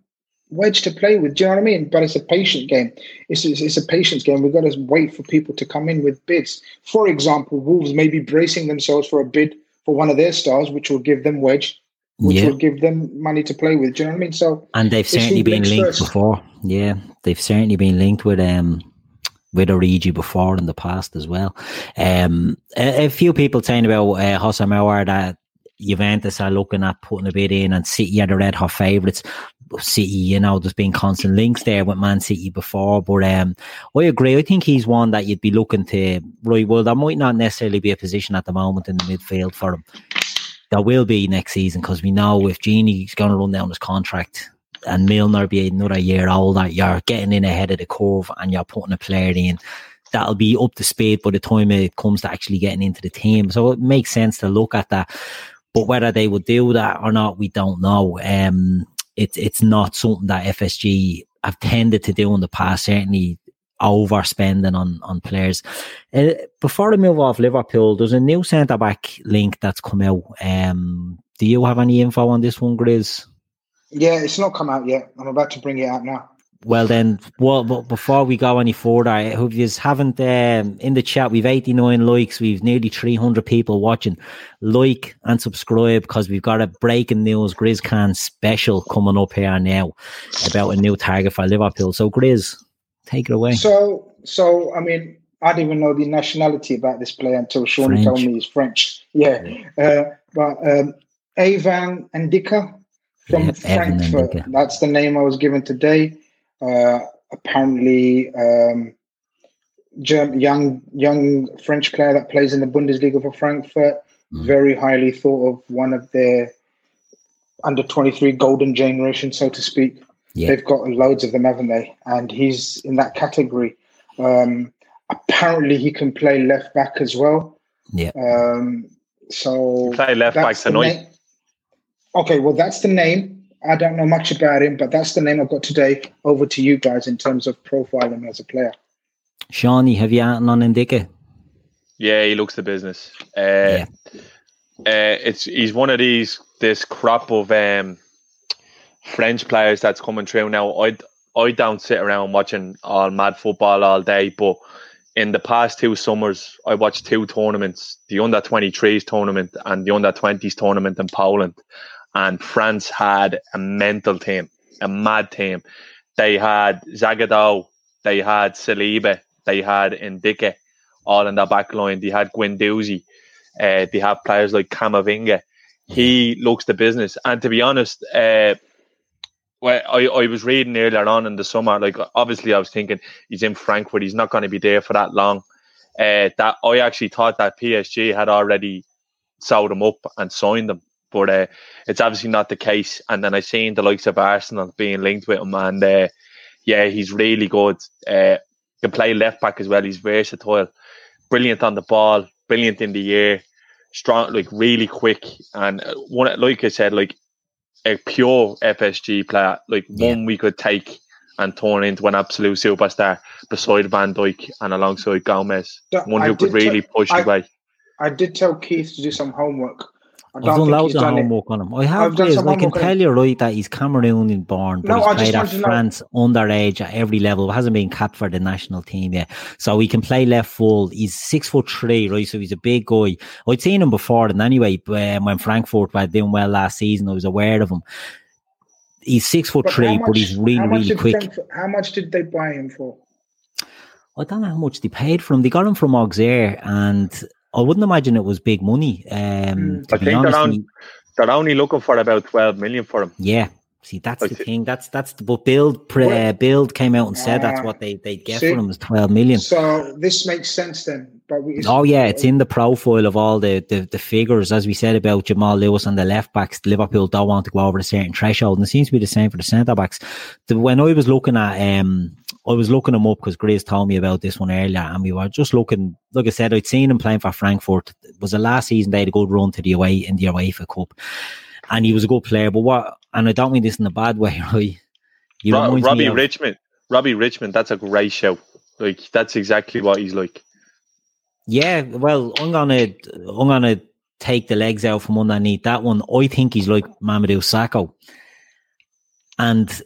wedge to play with. Do you know what I mean? But it's a patient game. It's, it's, it's, a patience game. We've got to wait for people to come in with bids. For example, Wolves may be bracing themselves for a bid for one of their stars, which will give them wedge which yeah. will give them money to play with. Do you know what I mean? So and they've certainly been linked before. Yeah, they've certainly been linked with um with Origi before in the past as well. Um, a, a few people saying about uh, Houssem Aouar that Juventus are looking at putting a bid in and City are the red hot favourites. City, you know, there's been constant links there with Man City before, but um, I agree. I think he's one that you'd be looking to. Right, well, there might not necessarily be a position at the moment in the midfield for him. There will be next season because we know if Gini's going to run down his contract and Milner be another year older, you're getting in ahead of the curve and you're putting a player in that'll be up to speed by the time it comes to actually getting into the team. So it makes sense to look at that. But whether they would do that or not, we don't know. Um, it's it's not something that FSG have tended to do in the past. Certainly overspending on on players. Uh, before I move off Liverpool, there's a new centre back link that's come out. Um, do you have any info on this one, Grizz? Yeah, it's not come out yet. I'm about to bring it out now. Well then, well, but before we go any further, I hope you haven't um, in the chat. We've 89 likes. We've nearly 300 people watching. Like and subscribe because we've got a breaking news Grizzcan special coming up here now about a new target for Liverpool. So Grizz, take it away. So, so I mean, I didn't even know the nationality about this player until Sean French. told me he's French. Yeah, uh, but um, Evan Ndicka from yeah, Frankfurt. That's the name I was given today. Uh, apparently, um, German, young young French player that plays in the Bundesliga for Frankfurt. Mm. Very highly thought of, one of their under twenty three golden generation, so to speak. Yeah. They've got loads of them, haven't they? And he's in that category. Um, apparently, he can play left back as well. Yeah. Um, so play left back tonight. Okay, well, that's the name. I don't know much about him, but that's the name I've got today. Over to you guys in terms of profiling as a player. Shawnee, have you anything on Ndicka? Yeah, he looks the business. Uh, yeah. Uh, it's he's one of these this crop of um, French players that's coming through now. I I don't sit around watching all mad football all day, but in the past two summers, I watched two tournaments: the under 23s tournament and the under 20s tournament in Poland and France had a mental team, a mad team. They had Zagadou, they had Saliba, they had Ndicka, all in the back line. They had Guendouzi, uh, they have players like Camavinga. He looks the business. And to be honest, uh, well, I, I was reading earlier on in the summer, like obviously I was thinking he's in Frankfurt, he's not going to be there for that long. Uh, that I actually thought that PSG had already sold him up and signed him but uh, it's obviously not the case. And then I seen the likes of Arsenal being linked with him, and uh, yeah, he's really good. Uh, can play left back as well. He's versatile, brilliant on the ball, brilliant in the air, strong, like really quick, and uh, one like I said, like a pure FSG player, like yeah. one we could take and turn into an absolute superstar beside Van Dijk and alongside Gomez, so one who could really push I, away. I did tell Keith to do some homework I've done loads of homework on him. I have this. I can tell you right that he's Cameroonian born, but no, he's played at France underage at every level. Hasn't been capped for the national team yet, so he can play left full. He's six foot three, right? So he's a big guy. I'd seen him before, and anyway, when Frankfurt were doing well last season, I was aware of him. He's six foot but three, much, but he's really, really quick. How much did they buy him for? I don't know how much they paid for him. They got him from Auxerre, and I wouldn't imagine it was big money. Um, I think honest, they're, on, they're only looking for about twelve million for him. Yeah, see, that's I the see. thing. That's that's the, but Bild uh, Bild came out and said uh, that's what they they get see, for him is twelve million. So this makes sense then. But we, oh yeah, it's in the profile of all the, the the figures as we said about Jamal Lewis and the left backs. Liverpool don't want to go over a certain threshold, and it seems to be the same for the centre backs. The, when I was looking at um I was looking him up because Grace told me about this one earlier, and we were just looking. Like I said, I'd seen him playing for Frankfurt. It was the last season they had a good run to the away in the UEFA Cup, and he was a good player. But what? And I don't mean this in a bad way, right? Ro- Robbie of, Richmond, Robbie Richmond. That's a great show. Like that's exactly what he's like. Yeah, well, I'm gonna I'm gonna take the legs out from underneath that one. I think he's like Mamadou Sakho, and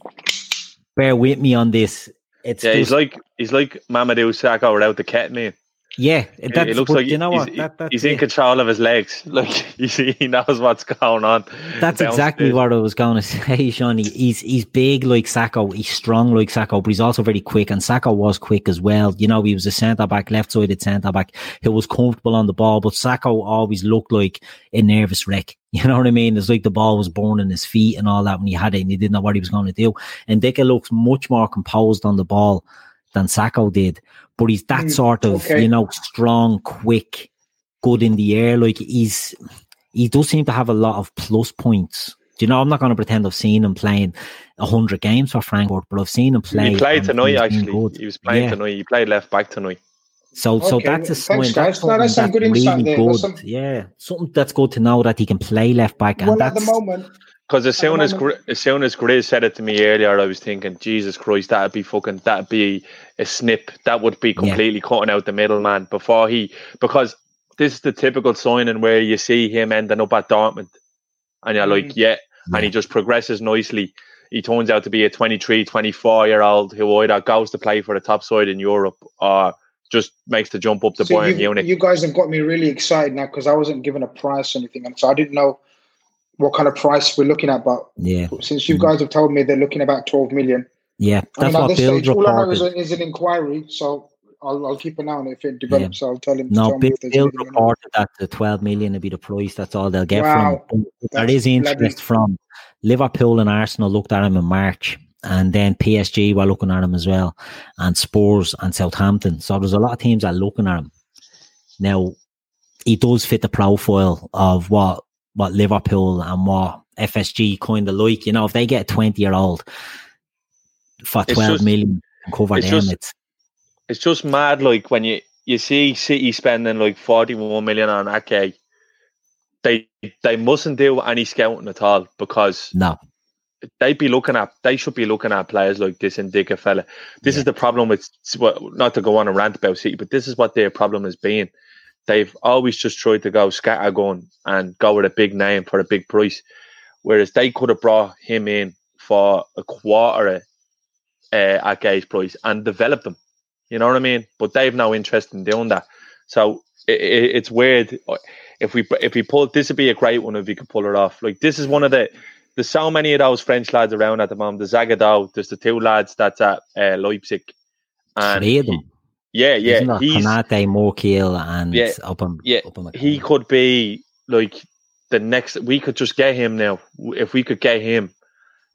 bear with me on this. It's yeah, he's like he's like Mamadou Sakho without the ketamine. Yeah, that's, it looks like you know he's, what? That, he's in it. control of his legs. Like you see, he knows what's going on. That's Downstairs. exactly what I was going to say, Sean. He- He's he's big like Sakho, he's strong like Sakho, but he's also very quick. And Sakho was quick as well. You know, he was a centre back, left sided centre back who was comfortable on the ball, but Sakho always looked like a nervous wreck. You know what I mean? It's like the ball was born in his feet and all that when he had it and he didn't know what he was going to do. Ndicka looks much more composed on the ball than Sakho did. But he's that Mm, sort of, okay. you know, strong, quick, good in the air. Like he's he does seem to have a lot of plus points. Do you know? I'm not going to pretend I've seen him playing hundred games for Frankfurt, but I've seen him play. He played and tonight. he's Actually, good. he was playing Yeah. tonight. He played left back tonight. So, so that's a thanks, sign. guys. That's, No, that's some something good insight really there. good. That's some- Yeah, something that's good to know that he can play left back, and at that's the moment, Because as soon as as soon as Grizz said it to me earlier, I was thinking, Jesus Christ, that'd be fucking that'd be a snip. That would be completely cutting out the middleman before he because this is the typical signing where you see him ending up at Dortmund, and you're like, Mm. yeah, and he just progresses nicely. He turns out to be a 23, 24 year old who either goes to play for the top side in Europe or just makes the jump up to See, Bayern you, Munich. you guys have got me really excited now because I wasn't given a price or anything, and so I didn't know what kind of price we're looking at. But yeah, since you Mhm. guys have told me they're looking about twelve million, yeah. I mean, at what Bill stage, all I know is, is an inquiry, so I'll, I'll keep an eye on it if it develops. So I'll tell him. to No, Bill, Bill anything or not. reported that the 12 million would be the price. That's all they'll get Wow. from There That's interest bloody- from Liverpool and Arsenal looked at him in March, and then PSG were looking at him as well, and Spurs and Southampton. So there's a lot of teams that are looking at him. Now, he does fit the profile of what what Liverpool and what FSG kind of like. You know, if they get a 20 year old for twelve just- million and cover it's them, just- it's it's just mad. Like when you you see City spending like forty one million on Ake, they they mustn't do any scouting at all because no. they'd be looking at they should be looking at players like this Ndicka fella. This Yeah. is the problem with not to go on a rant about City, but this is what their problem has been. They've always just tried to go scattergun and go with a big name for a big price, whereas they could have brought him in for a quarter uh, at Gay's price and developed them. You know what I mean? But they've no interest in doing that. So it, it, it's weird. If we if we pull this would be a great one if we could pull it off. Like this is one of the there's so many of those French lads around at the moment. There's Zagadou, there's the two lads that's at uh, Leipzig. And Three of them. Yeah, yeah. Isn't it? He's Konate, Mukiele, and Yeah, up yeah, up he could be like the next. We could just get him now. If we could get him,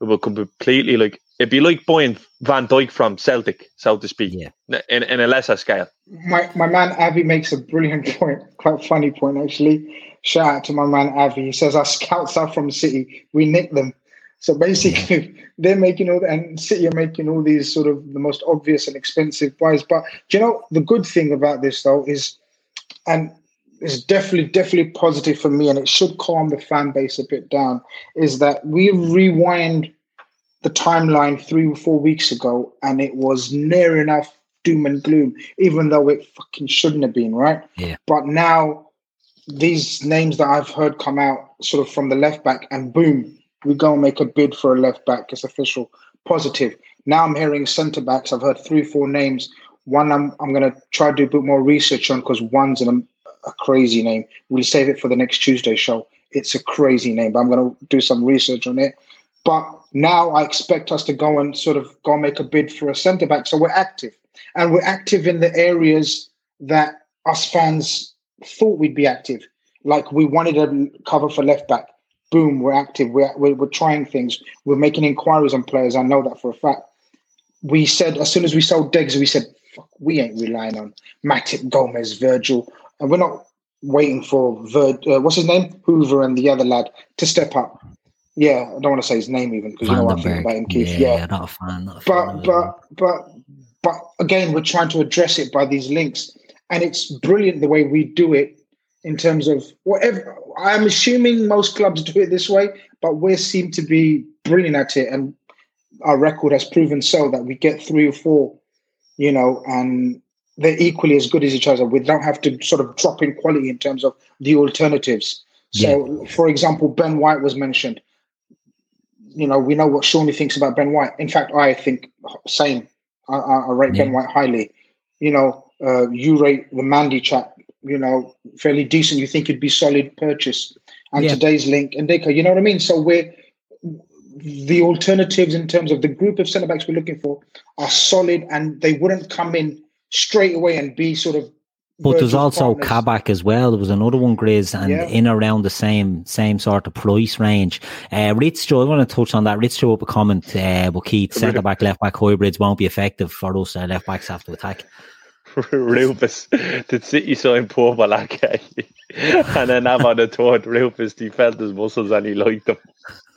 it would completely like it'd be like buying Van Dijk from Celtic, so to speak, Yeah. in in a lesser scale. My my man Avi makes a brilliant point, quite funny point actually. Shout out to my man Avi. He says our scouts are from the City. We nick them. So basically, they're making all and City are making all these sort of the most obvious and expensive buys. But do you know the good thing about this though is, and it's definitely definitely positive for me, and it should calm the fan base a bit down. Is that we rewind the timeline three or four weeks ago, and it was near enough doom and gloom, even though it fucking shouldn't have been, right? Yeah. But now these names that I've heard come out sort of from the left back, and boom, we go and make a bid for a left back. It's official, positive. Now I'm hearing centre backs. I've heard three, four names. One I'm I'm gonna try to do a bit more research on because one's an, a crazy name. We'll save it for the next Tuesday show. It's a crazy name, but I'm gonna do some research on it. But now I expect us to go and sort of go and make a bid for a centre back. So we're active, and we're active in the areas that us fans thought we'd be active. Like we wanted a cover for left back. Boom, we're active. We're, we're, we're trying things. We're making inquiries on players. I know that for a fact. We said as soon as we sold Deggs, we said, Fuck, we ain't relying on Matip, Gomez, Virgil, and we're not waiting for Vir- uh, what's his name, Hoever, and the other lad to step up. Yeah, I don't want to say his name even because you know what I think about him, Keith. Yeah, yeah not a fan. Not a but it. but but but again we're trying to address it by these links and it's brilliant the way we do it in terms of whatever i'm assuming most clubs do it this way but we seem to be brilliant at it and our record has proven so that we get three or four you know and they're equally as good as each other we don't have to sort of drop in quality in terms of the alternatives so for example ben white was mentioned you know, we know what Shawnee thinks about Ben White. In fact, I think same. I, I I rate Ben White highly. You know, uh, you rate the Mandy chap, you know, fairly decent. You think it'd be solid purchase. And Yeah. today's link Ndicka, you know what I mean? So we're the alternatives in terms of the group of centre backs we're looking for are solid and they wouldn't come in straight away and be sort of But there's also partners. Kabak as well. There was another one, Grizz, and Yeah. in around the same same sort of price range. Uh, Ritz Joe, I want to touch on that. Ritz Joe up a comment, uh, but Keith, centre back, left back hybrids won't be effective for us. Uh, left backs have to attack. Rufus, did City sign poor Balake? and then have on the third, Rufus, he felt his muscles and he liked them.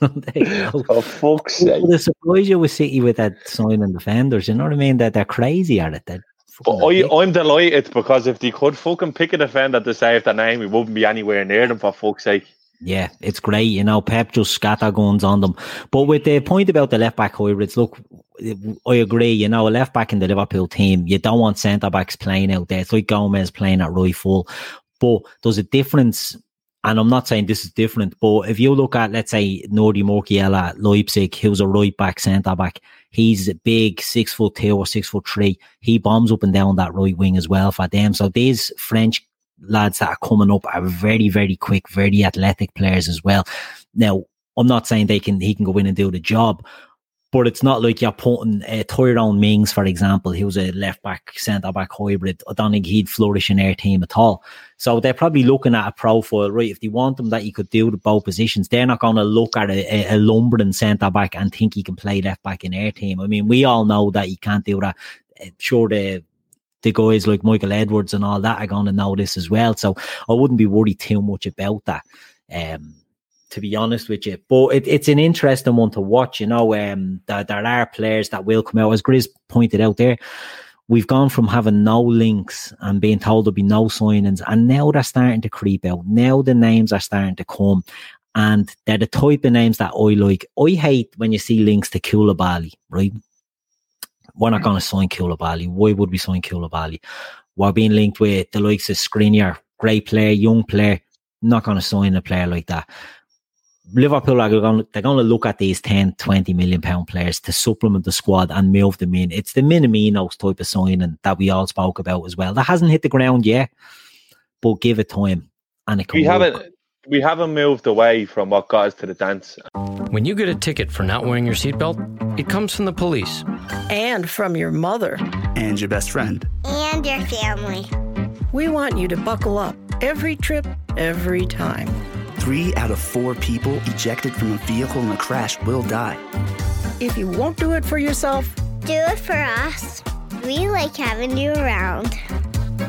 there you go. For fuck's sake. Would it surprise you with City with that signing defenders? You know what I mean? That they're crazy at it. They're But I, I'm delighted because if they could fucking pick a defender to save the name, we wouldn't be anywhere near them for fuck's sake. Yeah, it's great. You know, Pep just scatter guns on them. But with the point about the left back hybrids, look, I agree. You know, a left back in the Liverpool team, you don't want centre backs playing out there. It's like Gomez playing at right full. But there's a difference. And I'm not saying this is different, but if you look at, let's say, Nordi Mukiele at Leipzig, who's a right back, centre back, he's a big, six foot two or six foot three. He bombs up and down that right wing as well for them. So these French lads that are coming up are very, very quick, very athletic players as well. Now, I'm not saying they can he can go in and do the job, but it's not like you're putting uh, Tyrone Mings, for example, he was a left back, centre back hybrid. I don't think he'd flourish in their team at all. So they're probably looking at a profile, right? If they want them that he could do the both positions, they're not going to look at a, a, a lumbering centre back and think he can play left back in their team. I mean, we all know that he can't do that. Sure, the the guys like Michael Edwards and all that are going to know this as well. So I wouldn't be worried too much about that. Um, to be honest with you, but it, it's an interesting one to watch. You know, um, there, there are players that will come out, as Grizz pointed out there. We've gone from having no links and being told there'll be no signings, and now they're starting to creep out. Now the names are starting to come, and they're the type of names that I like. I hate when you see links to Koulibaly, right? We're not mm. going to sign Koulibaly. Why would we sign Koulibaly? We're being linked with the likes of Skriniar, great player, young player. Not going to sign a player like that. Liverpool are going, they're going to look at these 10, 20 million pound players to supplement the squad and move them in. It's the Minaminos type of signing that we all spoke about as well. That hasn't hit the ground yet, but give it time and it can We work. haven't we haven't moved away from what got us to the dance. When you get a ticket for not wearing your seatbelt, it comes from the police. and from your mother. and your best friend. and your family. We want you to buckle up every trip, every time. Three out of four people ejected from a vehicle in a crash will die. If you won't do it for yourself, Do it for us. We like having you around.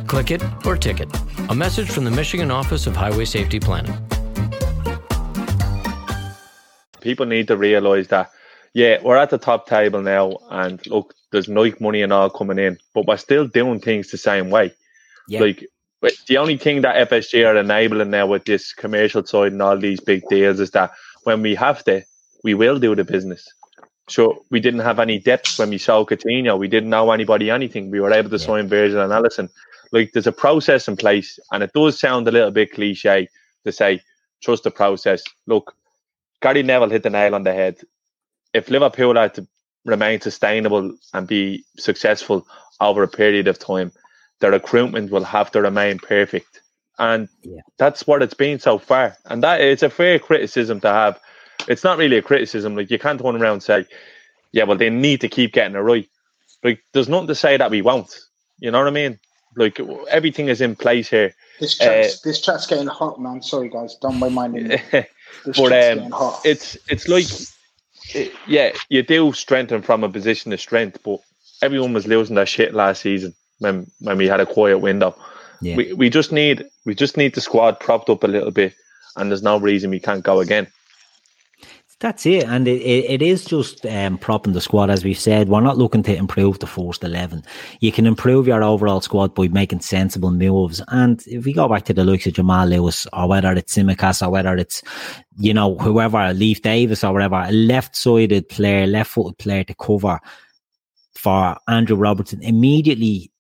Click it or ticket. A message from the Michigan Office of Highway Safety Planning. People need to realise that yeah, we're at the top table now and look, there's Nike money and all coming in, but we're still doing things the same way. Yeah. Like the only thing that FSG are enabling now with this commercial side and all these big deals is that when we have to, we will do the business. So we didn't have any depth when we sold Coutinho. We didn't know anybody anything. We were able to Yeah. sign Virgil and Alisson. Like there's a process in place, and it does sound a little bit cliche to say trust the process. Look, Gary Neville hit the nail on the head. If Liverpool are to remain sustainable and be successful over a period of time, the recruitment will have to remain perfect. And Yeah. that's what it's been so far. And that it's a fair criticism to have. It's not really a criticism. Like you can't turn around and say, Yeah, well they need to keep getting it right. Like there's nothing to say that we won't. You know what I mean? Like everything is in place here. this chat's, this chat's getting hot, man. Sorry, guys. Don't mind minding me. This but chat's um, getting hot. it's it's like it- yeah, you do strengthen from a position of strength, but everyone was losing their shit last season when when we had a quiet window. Yeah. We we just need we just need the squad propped up a little bit, and there's no reason we can't go again. That's it, and it, it, it is just um, propping the squad, as we've said. We're not looking to improve the first eleven. You can improve your overall squad by making sensible moves. And if we go back to the likes of Jamal Lewis, or whether it's Tsimikas, or whether it's you know whoever, Leif Davis, or whatever, a left-sided player, left-footed player to cover for Andrew Robertson immediately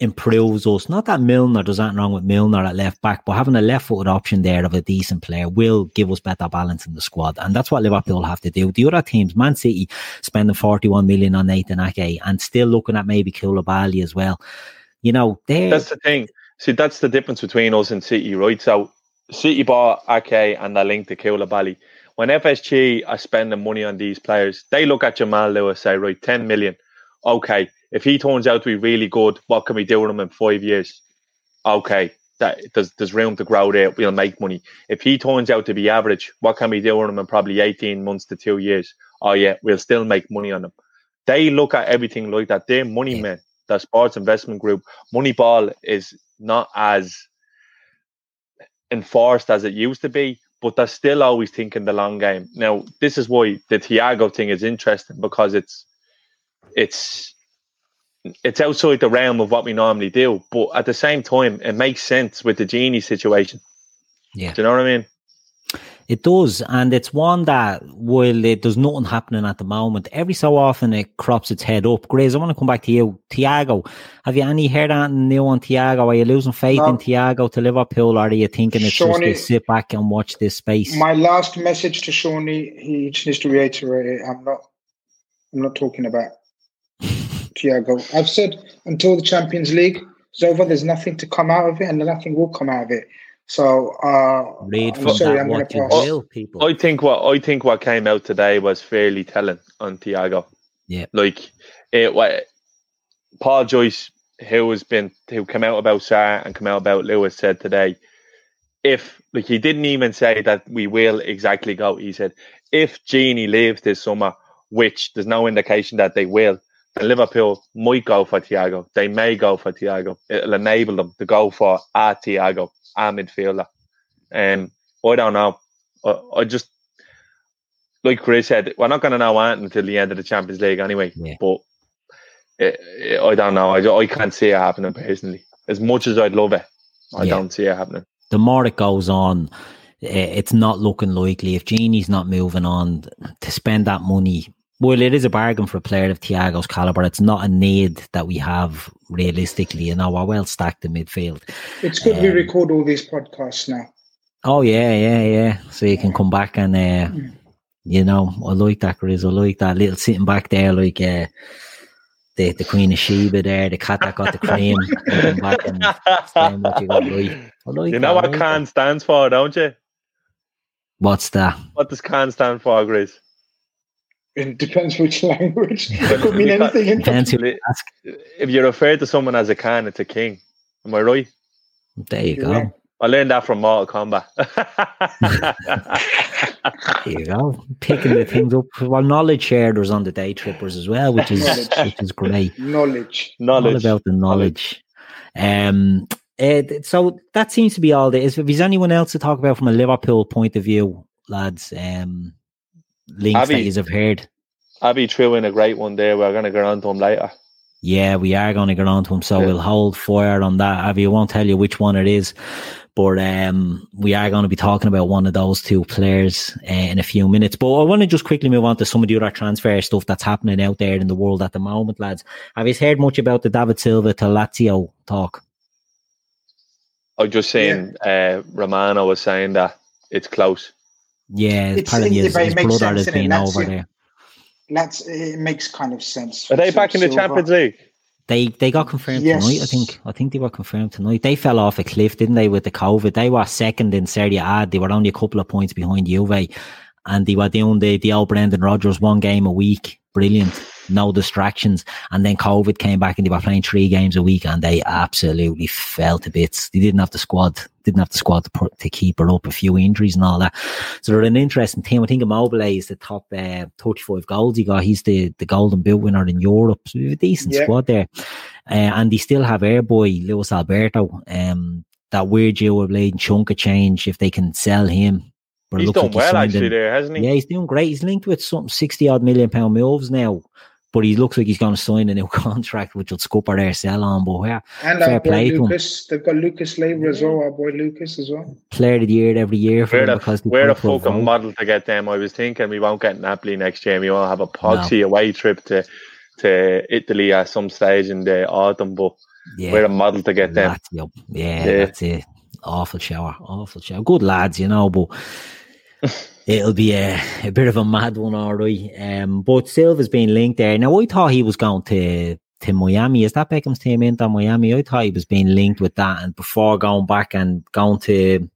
improves us. Not that Milner, there's nothing wrong with Milner at left back, but having a left footed option there of a decent player will give us better balance in the squad. And that's what Liverpool have to do. The other teams, Man City, spending 41 million on Nathan Ake and still looking at maybe Koulibaly as well. You know, that's the thing. See, that's the difference between us and City, right? So City bought Ake and they linked to Koulibaly. When FSG are spending money on these players, they look at Jamal Lewis, say, right, 10 million. Okay, if he turns out to be really good, what can we do with him in five years? Okay, that there's there's room to grow there. We'll make money. If he turns out to be average, what can we do with him in probably 18 months to two years? Oh yeah, we'll still make money on him. They look at everything like that. They're money yeah. men. The sports investment group, Moneyball is not as enforced as it used to be, but they're still always thinking the long game. Now, this is why the Thiago thing is interesting because it's it's it's outside the realm of what we normally do, but at the same time, it makes sense with the Gini situation. Yeah, do you know what I mean? It does, and it's one that while it, there's nothing happening at the moment, every so often it crops its head up. Grace, I want to come back to you, Thiago. Have you any heard anything new on Thiago? Are you losing faith no. in Thiago to Liverpool, or are you thinking it's Shawnee, just to sit back and watch this space? My last message to Shawnee, he just needs to reiterate it. I'm not, I'm not talking about Thiago. I've said until the Champions League is over, there's nothing to come out of it, and nothing will come out of it. So uh, read from sorry, that what you will, people. I think what I think what came out today was fairly telling on Thiago. Yeah, like it. What Paul Joyce, who has been who came out about Sarr and come out about Lewis, said today, if like he didn't even say that we will exactly go. He said if Gini leaves this summer, which there's no indication that they will, Liverpool might go for Thiago. They may go for Thiago. It'll enable them to go for a Thiago a midfielder. Um, I don't know. I, I just like Chris said, we're not going to know until the end of the Champions League anyway. Yeah. But it, it, I don't know. I, I can't see it happening personally. As much as I'd love it, I yeah. don't see it happening. The more it goes on, it's not looking likely. If Gini's not moving on to spend that money well, it is a bargain for a player of Thiago's caliber. It's not a need that we have realistically. You know, we're well stacked in midfield. It's good um, we record all these podcasts now. Oh yeah, yeah, yeah. So you can come back and uh, mm. you know, I like that, Chris. I like that little sitting back there, like uh, the the Queen of Sheba there, the cat that got the cream. back and what you got right. Like you know that, what like Khan stands for, don't you? What's that? What does Khan stand for, Grace? It depends which language. it could mean anything. In if you refer to someone as a Khan, it's a king. Am I right? There you go. I learned that from Mortal Kombat. there you go. Picking the things up. Well, knowledge shared was on the day trippers as well, which is which is great. Knowledge. Knowledge. All about the knowledge. knowledge. Um so that seems to be all there is. If there's anyone else to talk about from a Liverpool point of view, lads, um, links Abby, that you have heard. Abby threw in a great one there. We're going to get on to him later. Yeah, we are going to get on to him, so yeah. we'll hold fire on that. Abby, I won't tell you which one it is, but um, we are going to be talking about one of those two players uh, in a few minutes. But I want to just quickly move on to some of the other transfer stuff that's happening out there in the world at the moment, lads. Have you heard much about the David Silva to Lazio talk? I was just saying, yeah. uh, Romano was saying that it's close. Yeah, it's, apparently his, his brother has been over there. That's it makes kind of sense. Are they back in the Champions League? They they got confirmed yes. tonight. I think I think they were confirmed tonight. They fell off a cliff, didn't they, with the COVID? They were second in Serie A. They were only a couple of points behind Juve, and they were doing the the old Brendan Rodgers one game a week. Brilliant no distractions. And then COVID came back and they were playing three games a week and they absolutely fell to bits. They didn't have the squad, didn't have the squad to, put, to keep her up, a few injuries and all that. So they're an interesting team. I think Immobile is the top uh, 35 goals he got. He's the, the golden boot winner in Europe. So a decent yeah. squad there. Uh, and they still have Airboy, Luis Alberto. Um, that weird deal with Blade chunk of change if they can sell him. But he's done like well actually in, there, hasn't he? Yeah, he's doing great. He's linked with some 60 odd million pound moves now but he looks like he's going to sign a new contract, which will scupper their sell on. But yeah, and fair play Lucas, they've got Lucas Leiva as well, our boy Lucas as well. Player of the year every year for we're them because we're a fucking model to get them. I was thinking we won't get Napoli next year. We won't have a Poxy no. away trip to to Italy at some stage in the autumn, but yeah. we're a model to get them. yeah, yeah, that's it. Awful shower, awful shower. Good lads, you know, but. it'll be a, a bit of a mad one, all right. Um, but Silva's been linked there. Now, I thought he was going to to Miami. Is that Beckham's team into Miami? I thought he was being linked with that, and before going back and going to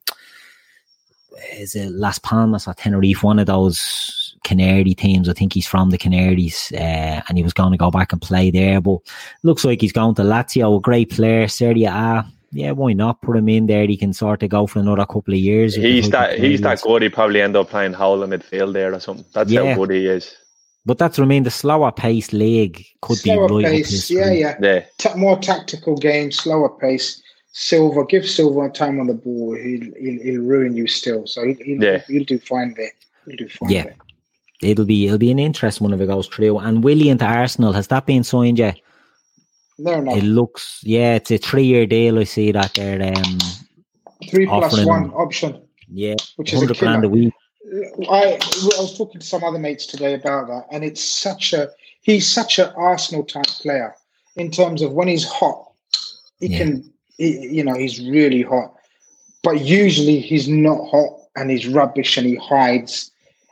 is it Las Palmas or Tenerife, one of those Canary teams. I think he's from the Canaries, uh, and he was going to go back and play there. But looks like he's going to Lazio, a great player, Serie A. Yeah, why not put him in there? He can sort of go for another couple of years. He's that he's that good. He probably end up playing whole in midfield there or something. That's yeah. how good he is. But that's I mean the slower pace league could slower be right pace, yeah, yeah, yeah. Ta- more tactical game, slower pace. Silva, give Silva time on the ball. He'll he'll, he'll ruin you still. So he'll, he'll, yeah. he'll do fine there. He'll do fine yeah. There. It'll be it'll be an interesting one if it goes through. And Willian to Arsenal has that been signed yet? No, no. It looks yeah, it's a three year deal. I see that they're um three plus one option. Yeah, which is a grand a week. I, I was talking to some other mates today about that, and it's such a he's such an Arsenal type player in terms of when he's hot, he yeah. can he, you know he's really hot, but usually he's not hot and he's rubbish and he hides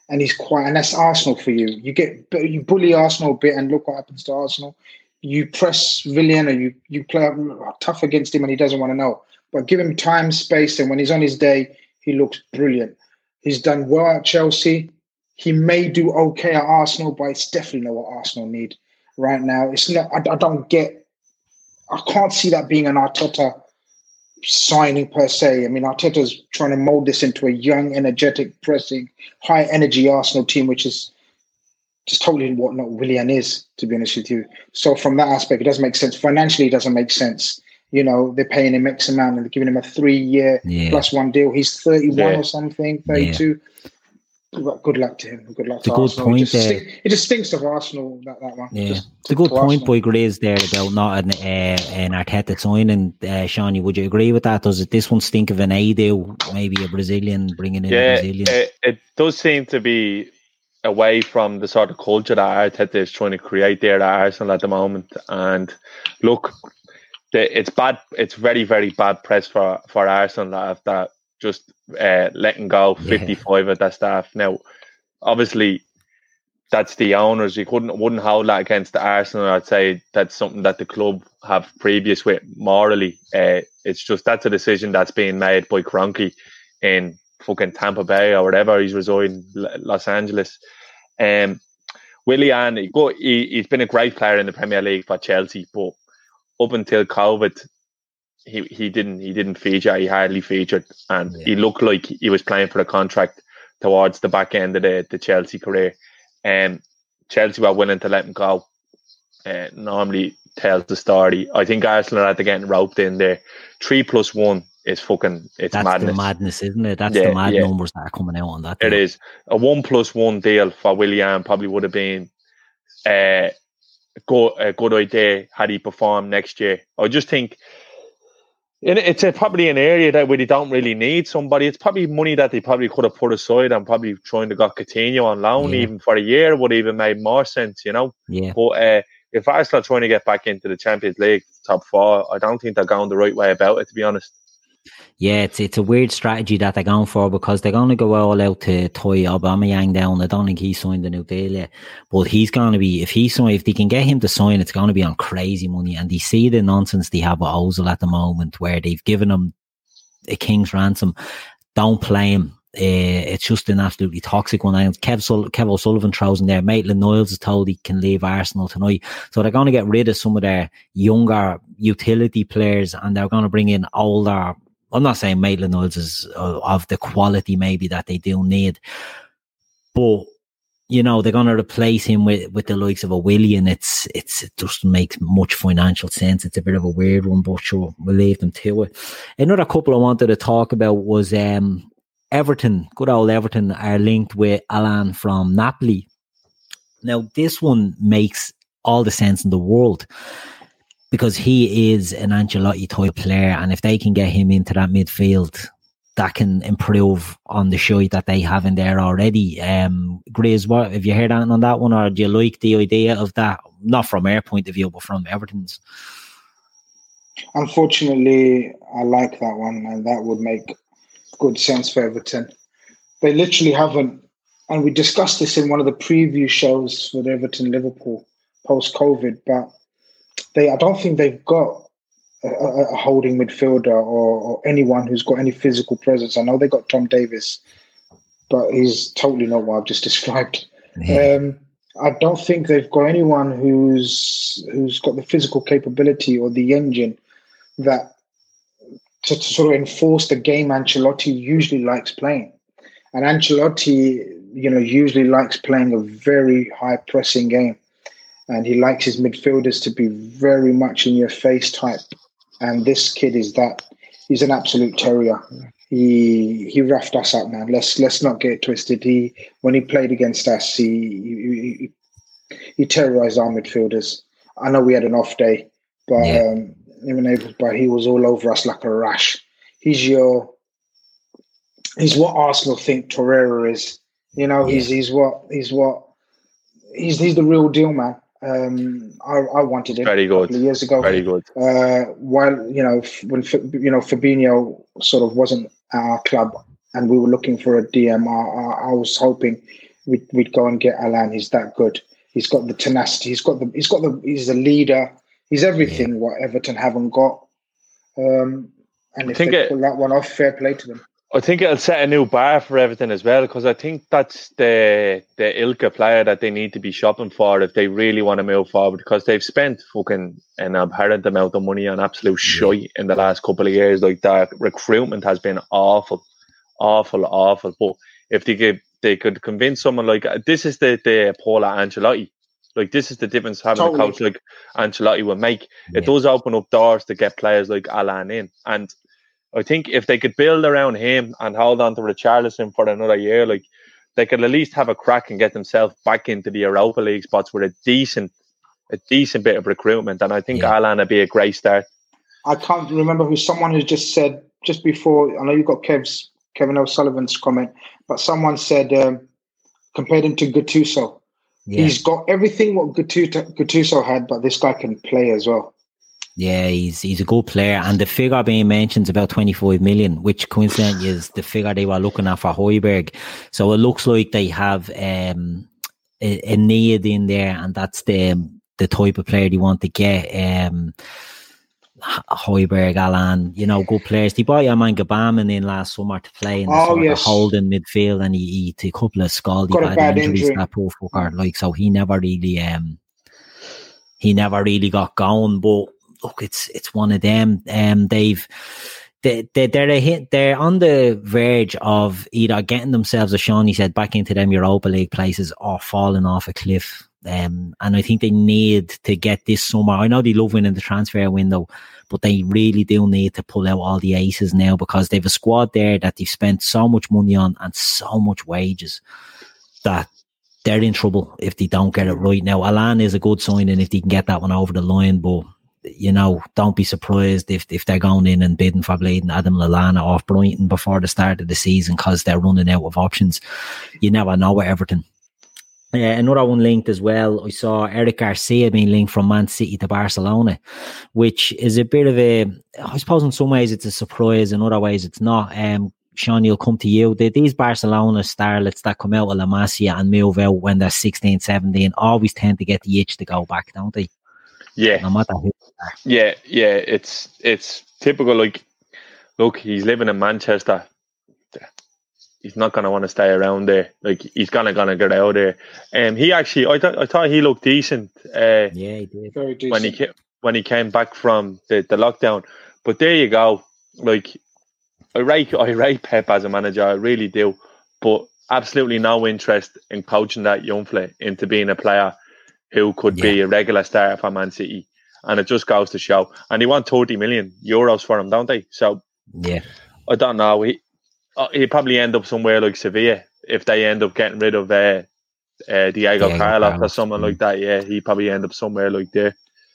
and he's quiet, and that's Arsenal for you. You get you bully Arsenal a bit and look what happens to Arsenal. You press Willian or you you play oh, tough against him and he doesn't want to know. But give him time, space, and when he's on his day, he looks brilliant. He's done well at Chelsea. He may do okay at Arsenal, but it's definitely not what Arsenal need right now. It's not. I, I don't get. I can't see that being an Arteta signing per se. I mean, Arteta's trying to mold this into a young, energetic, pressing, high energy Arsenal team, which is just totally what not Willian is, to be honest with you. So from that aspect, it doesn't make sense. Financially, it doesn't make sense you know, they're paying him X amount and they're giving him a three year yeah. plus one deal. He's 31 yeah. or something, 32. Yeah. Good luck to him. Good luck to a good Arsenal. point it just, there. Stink, it just stinks of Arsenal, that, that one. Yeah. Just it's a good point Arsenal. by Grizz there about not an, uh, an Arteta signing. Uh, Shawnee, would you agree with that? Does it, this one stink of an A deal? Maybe a Brazilian, bringing in yeah, a Brazilian? It, it does seem to be away from the sort of culture that Arteta is trying to create there at Arsenal at the moment. And look, the, it's bad. It's very very bad press for for Arsenal after just uh, letting go fifty five yeah. of their staff. Now, obviously, that's the owners. You couldn't wouldn't hold that against the Arsenal. I'd say that's something that the club have previous with morally. Uh, it's just that's a decision that's being made by Kroenke in fucking Tampa Bay or whatever he's residing, Los Angeles. Um, Willian, he, he, has been a great player in the Premier League for Chelsea, but up until COVID, he, he didn't he didn't feature. He hardly featured, and yeah. he looked like he was playing for a contract towards the back end of the, the Chelsea career. And um, Chelsea were willing to let him go. Uh, normally tells the story. I think Arsenal are getting roped in there. Three plus one is fucking it's That's madness. the madness, isn't it? That's yeah, the mad yeah. numbers that are coming out on that. It is a one plus one deal for Willian. probably would have been uh, good, a good idea had he performed next year. I just think it's a, probably an area that where they don't really need somebody. It's probably money that they probably could have put aside and probably trying to got Coutinho on loan yeah. even for a year would even made more sense, you know. Yeah. But uh, if Arsenal are trying to get back into the Champions League top four, I don't think they're going the right way about it. To be honest. Yeah, it's it's a weird strategy that they're going for because they're going to go all out to tie Aubameyang down. I don't think he signed the new deal yet, but he's going to be if he sign if they can get him to sign, it's going to be on crazy money. And they see the nonsense they have with Ozil at the moment, where they've given him a king's ransom. Don't play him. Uh, it's just an absolutely toxic one. And Kev, Sul- Kev O'Sullivan throws in there. Maitland Niles is told he can leave Arsenal tonight. So they're going to get rid of some of their younger utility players and they're going to bring in older I'm not saying Maitland Niles is uh, of the quality maybe that they do need, but you know they're going to replace him with with the likes of a Willian. It's it's it just makes much financial sense. It's a bit of a weird one, but sure we'll leave them to it. Another couple I wanted to talk about was um, Everton. Good old Everton are linked with Allan from Napoli. Now this one makes all the sense in the world because he is an Ancelotti type player, and if they can get him into that midfield, that can improve on the show that they have in there already. Um, Grizz, what have you heard on that one, or do you like the idea of that? Not from our point of view, but from Everton's. Unfortunately, I like that one, and that would make good sense for Everton. They literally haven't, and we discussed this in one of the preview shows for Everton Liverpool post COVID, but they I don't think they've got a, a holding midfielder or, or, anyone who's got any physical presence. I know they got Tom Davies, but he's totally not what I've just described. Yeah. Um, I don't think they've got anyone who's who's got the physical capability or the engine that to, to sort of enforce the game Ancelotti usually likes playing. And Ancelotti, you know, usually likes playing a very high pressing game. And he likes his midfielders to be very much in your face type. And this kid is that. He's an absolute terrier. He he roughed us up, man. Let's let's not get twisted. He when he played against us, he he, he terrorized our midfielders. I know we had an off day, but yeah. um, even but he was all over us like a rash. He's your he's what Arsenal think Torreira is. You know, yeah. he's he's what he's what he's he's the real deal, man. Um, I, I wanted him very good years ago. Very good. Uh, while you know when you know Fabinho sort of wasn't our club, and we were looking for a DM, I, I, I was hoping we'd, we'd go and get Allan. He's that good. He's got the tenacity. He's got the. He's got the. He's a leader. He's everything what Everton haven't got. Um, and if they it, pull that one off, fair play to them. I think it'll set a new bar for everything as well because I think that's the the Ilka player that they need to be shopping for if they really want to move forward because they've spent fucking an abhorrent amount of money on absolute shite in the last couple of years. Like that recruitment has been awful, awful, awful. But if they could they could convince someone like uh, this is the the Paula Ancelotti. Like this is the difference having totally. a coach like Ancelotti will make. Yeah. It does open up doors to get players like Allan in. And I think if they could build around him and hold on to Richarlison for another year, like they could at least have a crack and get themselves back into the Europa League spots with a decent, a decent bit of recruitment. And I think yeah. Allan would be a great start. I can't remember who someone who just said just before. I know you got Kev's Kevin O'Sullivan's comment, but someone said um, compared him to Gattuso. Yeah. He's got everything what Gattuso, Gattuso had, but this guy can play as well. Yeah, he's he's a good player, and the figure being mentioned is about twenty five million, which coincidentally is the figure they were looking at for Højbjerg. So it looks like they have um, a, a, need in there, and that's the the type of player they want to get. Um, Højbjerg, Allan, you know, good players. They bought Yaman Gbamin in last summer to play in the oh, yes. holding midfield, and he, he took a couple of scaldy bad, bad injuries. Injury. That poor fucker, like so, he never really um he never really got going, but look, it's it's one of them. Um, they've they, they, they're a hit, they're on the verge of either getting themselves, as Shawnee said, back into them Europa League places or falling off a cliff. Um, and I think they need to get this summer. I know they love winning the transfer window, but they really do need to pull out all the aces now because they've a squad there that they've spent so much money on and so much wages that they're in trouble if they don't get it right. Now, Allan is a good sign, and if they can get that one over the line, but you know, don't be surprised if, if they're going in and bidding for bleeding Adam Lallana off Brighton before the start of the season because they're running out of options. You never know with Everton. Uh, another one linked as well. I saw Eric Garcia being linked from Man City to Barcelona, which is a bit of a, I suppose in some ways it's a surprise, in other ways it's not. Um, Sean, you'll come to you. The, these Barcelona starlets that come out of La Masia and move out when they're 16, 17 always tend to get the itch to go back, don't they? Yeah. No matter who yeah, yeah, it's it's typical. Like, look, he's living in Manchester. He's not gonna want to stay around there. Like, he's gonna gonna get out there. Um, he actually, I thought I thought he looked decent. Uh, yeah, he did. Very decent. when he came when he came back from the, the lockdown. But there you go. Like, I rate I rate Pep as a manager. I really do. But absolutely no interest in coaching that young fella into being a player who could yeah. be a regular starter for Man City and it just goes to show. And they want 30 million euros for him, don't they? So, yeah, I don't know. He uh, he probably end up somewhere like Sevilla if they end up getting rid of uh, uh, Diego, Diego Carlos, Carlos or someone mm. like that. Yeah, he probably end up somewhere like there.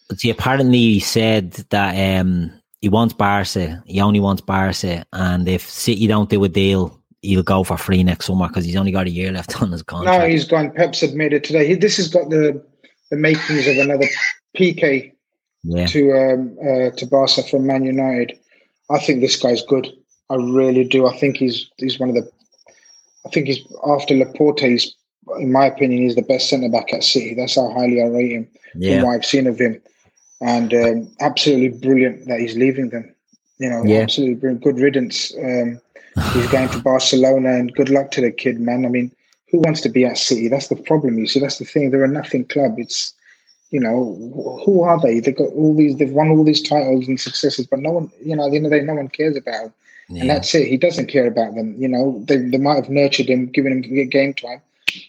But see, apparently he said that um, he wants Barca. He only wants Barca, and if City don't do a deal, he'll go for free next summer because he's only got a year left on his contract. No, he's gone. Pep's admitted today. He, this has got the the makings of another Piqué yeah. to um, uh, to Barca from Man United. I think this guy's good. I really do. I think he's he's one of the. I think he's after Laporte. He's, in my opinion, he's the best centre back at City. That's how highly I rate him. Yeah. From what I've seen of him, and um, absolutely brilliant that he's leaving them. You know, Yeah. absolutely brilliant. good riddance. Um, he's going to Barcelona, and good luck to the kid, man. I mean, who wants to be at City? That's the problem. You see, that's the thing. They're a nothing club. It's you know, who are they? They've got all these. They've won all these titles and successes, but no one, you know, at the end of the day, no one cares about them. And that's it. He doesn't care about them. You know, they, they might have nurtured him, given him game time.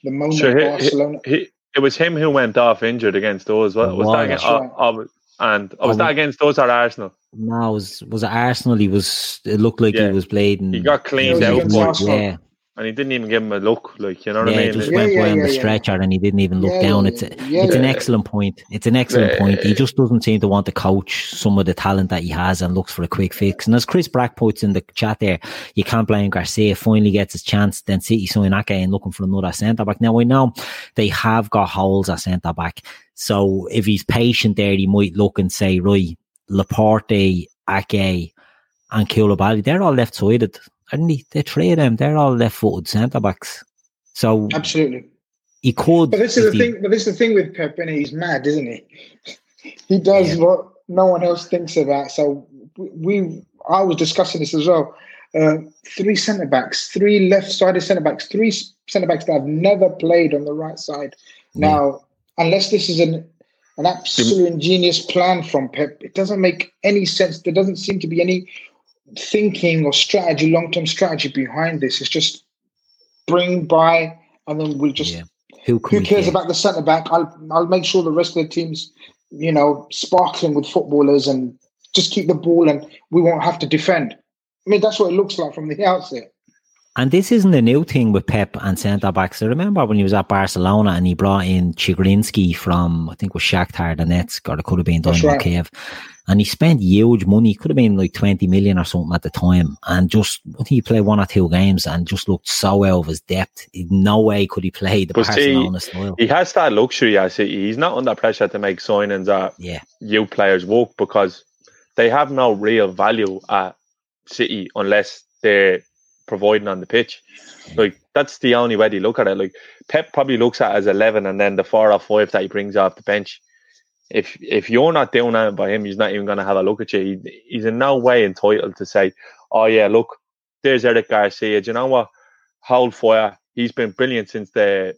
The moment So he, Barcelona, he, he, it was him who went off injured against us. Was, was was. that against, right. uh, uh, and was Oh, that against us or Arsenal? No, was was it Arsenal? He was. It looked like Yeah. he was bleeding. He got cleaned Yeah, out, he was for it, against Arsenal. Yeah, and he didn't even give him a look. Like you know what yeah, I he mean? just Yeah, went yeah, by on the yeah. stretcher and he didn't even look Yeah, down. It's a, yeah, it's an excellent point. It's an excellent point. He just doesn't seem to want to coach some of the talent that he has and looks for a quick fix. And as Chris Brack puts in the chat there, you can't blame Garcia. Finally gets his chance. Then City sign Ake and looking for another centre back. Now I know they have got holes at centre back. So if he's patient there, he might look and say, right, Laporte, Ake, and Koulibaly, they're all left they? The three of them, they're all left footed centre backs. So absolutely. he could. But this is the he- thing. But this is the thing with Pep, and he's mad, isn't he? He does Yeah. what no one else thinks about. So we, I was discussing this as well. Uh, three centre backs, three left-sided centre backs, three centre backs that have never played on the right side. Now, unless this is an an absolute ingenious plan from Pep, it doesn't make any sense. There doesn't seem to be any thinking or strategy, long-term strategy behind this. It's just bring by, and then we'll just Yeah. Who, who cares about the centre back? I'll I'll make sure the rest of the team's, you know, sparkling with footballers and just keep the ball and we won't have to defend. I mean, that's what it looks like from the outset. And this isn't a new thing with Pep and centre backs. I remember when he was at Barcelona and he brought in Chigrinsky from, I think it was Shakhtar Donetsk, or it could have been That's Dynamo right. Kiev. And he spent huge money, could have been like 20 million or something at the time. And just, he played one or two games and just looked so out of his depth. No way could he play the But see, Barcelona style. he has that luxury. I see. He's not under pressure to make signings that Yeah. you players work because they have no real value at City unless they're providing on the pitch. Like that's the only way they look at it. Like Pep probably looks at it as eleven, and then the four or five that he brings off the bench. If if you're not doing that by him, he's not even going to have a look at you. He, he's in no way entitled to say, "Oh yeah, look, there's Eric Garcia. Do you know what? Hold fire. He's been brilliant since the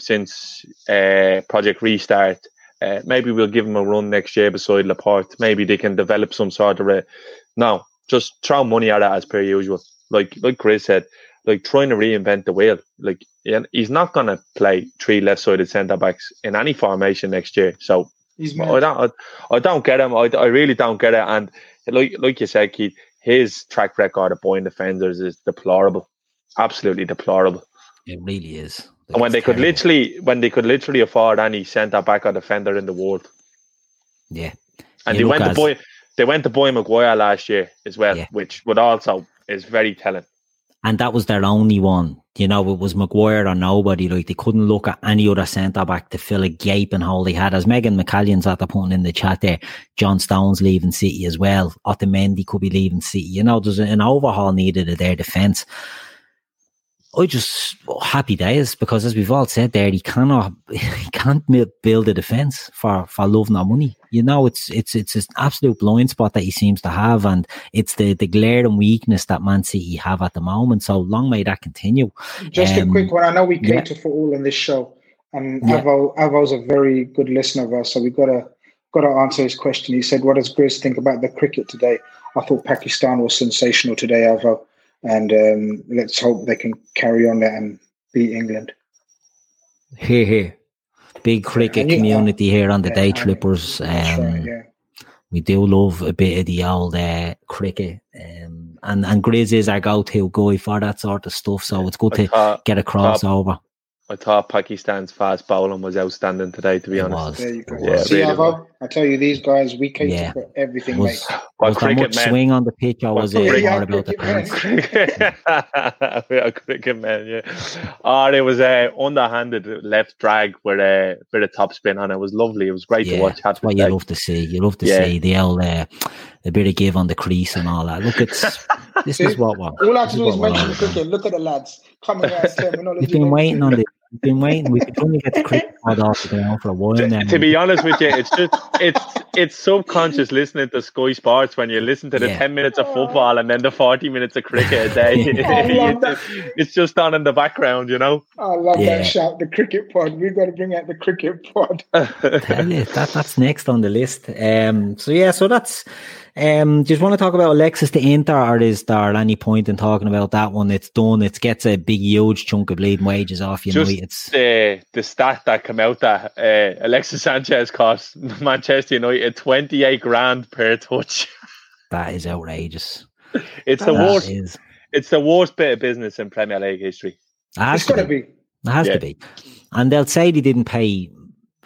since uh, Project Restart. Uh, maybe we'll give him a run next year beside Laporte. Maybe they can develop some sort of a no. Just throw money at it as per usual. Like like Chris said, like trying to reinvent the wheel. Like yeah, he's not gonna play three left-sided centre backs in any formation next year. So He's I don't I, I don't get him. I, I really don't get it. And like like you said, Keith, his track record of buying defenders is deplorable. Absolutely deplorable. It really is. And when It's they could literally when they could literally afford any centre back or defender in the world. Yeah. And You they look went to as- buy they went to buy Maguire last year as well, Yeah. which would also is very telling. And that was their only one. You know, it was Maguire or nobody. Like they couldn't look at any other centre back to fill a gaping hole they had. As Megan McCallion's at the point in the chat there, John Stone's leaving City as well. Otamendi could be leaving City. You know, there's an overhaul needed of their defence. I just happy days because as we've all said there, he cannot he can't build a defence for for love nor money. You know, it's it's it's an absolute blind spot that he seems to have, and it's the the glaring weakness that Man City have at the moment. So long may that continue. Just a Um, quick one. I know we yeah. cater for all in this show, and Yeah. Avo Avo's a very good listener of us, so we gotta gotta answer his question. He said, "What does Grizz think about the cricket today?" I thought Pakistan was sensational today, Avo, and um, let's hope they can carry on that and beat England. Here, here, big cricket and you- community here on the yeah, day trippers. That's Um, right, yeah. we do love a bit of the old uh, cricket. Um, and and Grizz is our go-to guy for that sort of stuff. So it's good I to thought, get a crossover. I thought Pakistan's fast bowling was outstanding today, to be It honest. was. There you go. Yeah, See, really Avo, I tell you, these guys, we cater Yeah. for everything, Was, mate. Well, was there cricket much man. swing on the pitch, or Well, was it cricket- more about the cricket pants? man. we are cricket man, yeah. Oh, it was a underhanded left drag with a bit of top spin on it. It was lovely. It was great to watch. that's what you love to see. You love to Yeah. see the old uh, a bit of give on the crease and all that. Look, it's this is what we're. All I have to do is mention the cricket. Look at the lads coming out of terminology. You've been waiting on this. We've been waiting. We've been trying to get the cricket pod off the ground for a while now. To be honest with you, it's just it's it's subconscious listening to Sky Sports when you listen to the Yeah. ten minutes of football and then the forty minutes of cricket a day. I love that. it's just on in the background, you know. I love Yeah. that shout, the cricket pod. We've got to bring out the cricket pod. Tell you, that that's next on the list. Um, so yeah, so that's. Um, just want to talk about Alexis to Inter, or is there any point in talking about that one? It's done. It gets a big, huge chunk of bleeding wages off you. Just know, it's the the stat that came out that uh, Alexis Sanchez cost Manchester United twenty eight grand per touch. that is outrageous. It's the worst. is- It's the worst bit of business in Premier League history. It has It's to got to be. be. It has Yeah. to be. And they'll say they didn't pay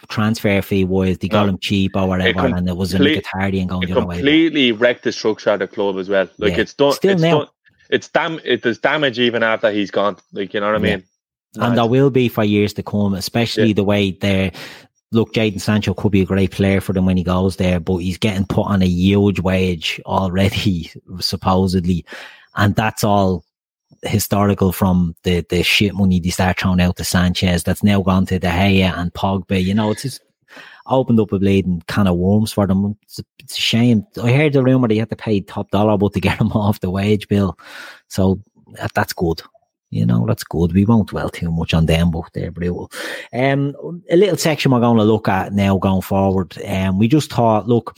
transfer fee wise, they got No. him cheap or whatever, com- and it was a complete- Mkhitaryan going It the other way. completely wrecked the structure of the club as well. Like Yeah. it's done. Still it's now. done. It's dam. It does damage even after he's gone. Like you know what I Yeah. mean. And there will be for years to come, especially Yeah. the way they're. Look, Jadon Sancho could be a great player for them when he goes there, but he's getting put on a huge wage already, supposedly. And that's all historical from the, the shit money they start throwing out to Sanchez that's now gone to De Gea and Pogba. You know, it's just opened up a bleeding kind of worms for them. It's a, it's a shame. I heard the rumor they had to pay top dollar, but to get them off the wage bill. So that, that's good. You know, that's good. We won't dwell too much on them, but they're brutal. Um, a little section we're going to look at now going forward. Um, we just thought, look,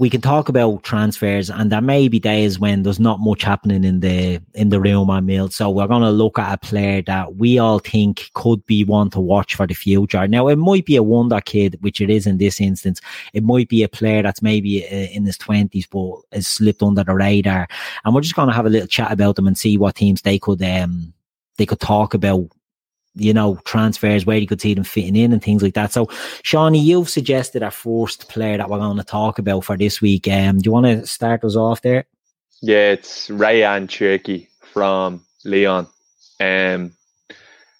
we can talk about transfers, and there may be days when there's not much happening in the in the room on Mill. So we're going to look at a player that we all think could be one to watch for the future. Now, it might be a wonder kid, which it is in this instance. It might be a player that's maybe uh, in his twenties, but has slipped under the radar. And we're just going to have a little chat about them and see what teams they could um they could talk about you know, transfers, where you could see them fitting in and things like that. So, Shawnee, you've suggested a first player that we're going to talk about for this week. Um, do you want to start us off there? Yeah, it's Rayan Cherki from Lyon. Um,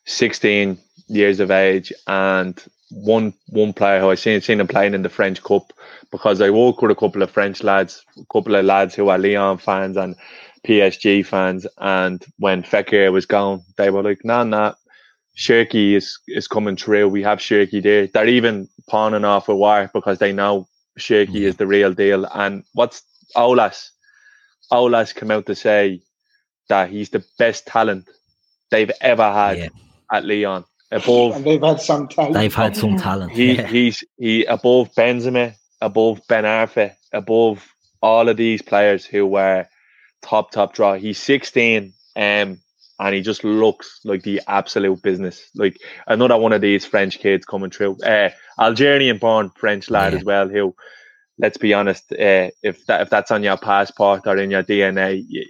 16 years of age and one one player who I seen seen him playing in the French Cup because I work with a couple of French lads, a couple of lads who are Lyon fans and PSG fans. And when Fekir was gone, they were like, nah, nah, Cherki is, is coming through. We have Cherki there. They're even pawning off Aouar because they know Cherki is the real deal. And what's Aulas? Aulas come out to say that he's the best talent they've ever had Yeah. at Lyon. Above And they've had some talent. They've had some talent. he yeah. he's he above Benzema, above Ben Arfa, above all of these players who were top top draw. He's 16, um, and he just looks like the absolute business. Like another one of these French kids coming through. Uh, Algerian born French lad Yeah. as well. Who, let's be honest, uh, if that if that's on your passport or in your DNA, you,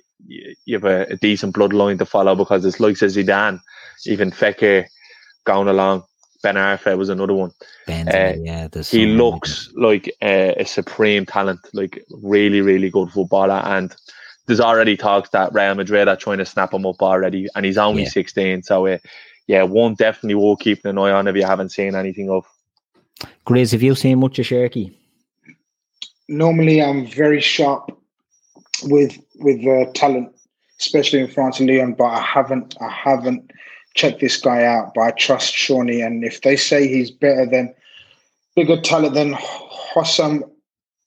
you, have a, a decent bloodline to follow because it's like Zidane, even Fekir going along. Ben Arfa was another one. Benzema, uh, yeah, He looks like a, a supreme talent, like really, really good footballer. And there's already talks that Real Madrid are trying to snap him up already, and he's only Yeah. 16. So, uh, yeah, one definitely worth keeping an eye on if you haven't seen anything of. Grizz, have you seen much of Cherki? normally I'm very sharp with with uh, talent, especially in France and Lyon. But I haven't I haven't checked this guy out. But I trust Shawnee, and if they say he's better than bigger talent than Houssem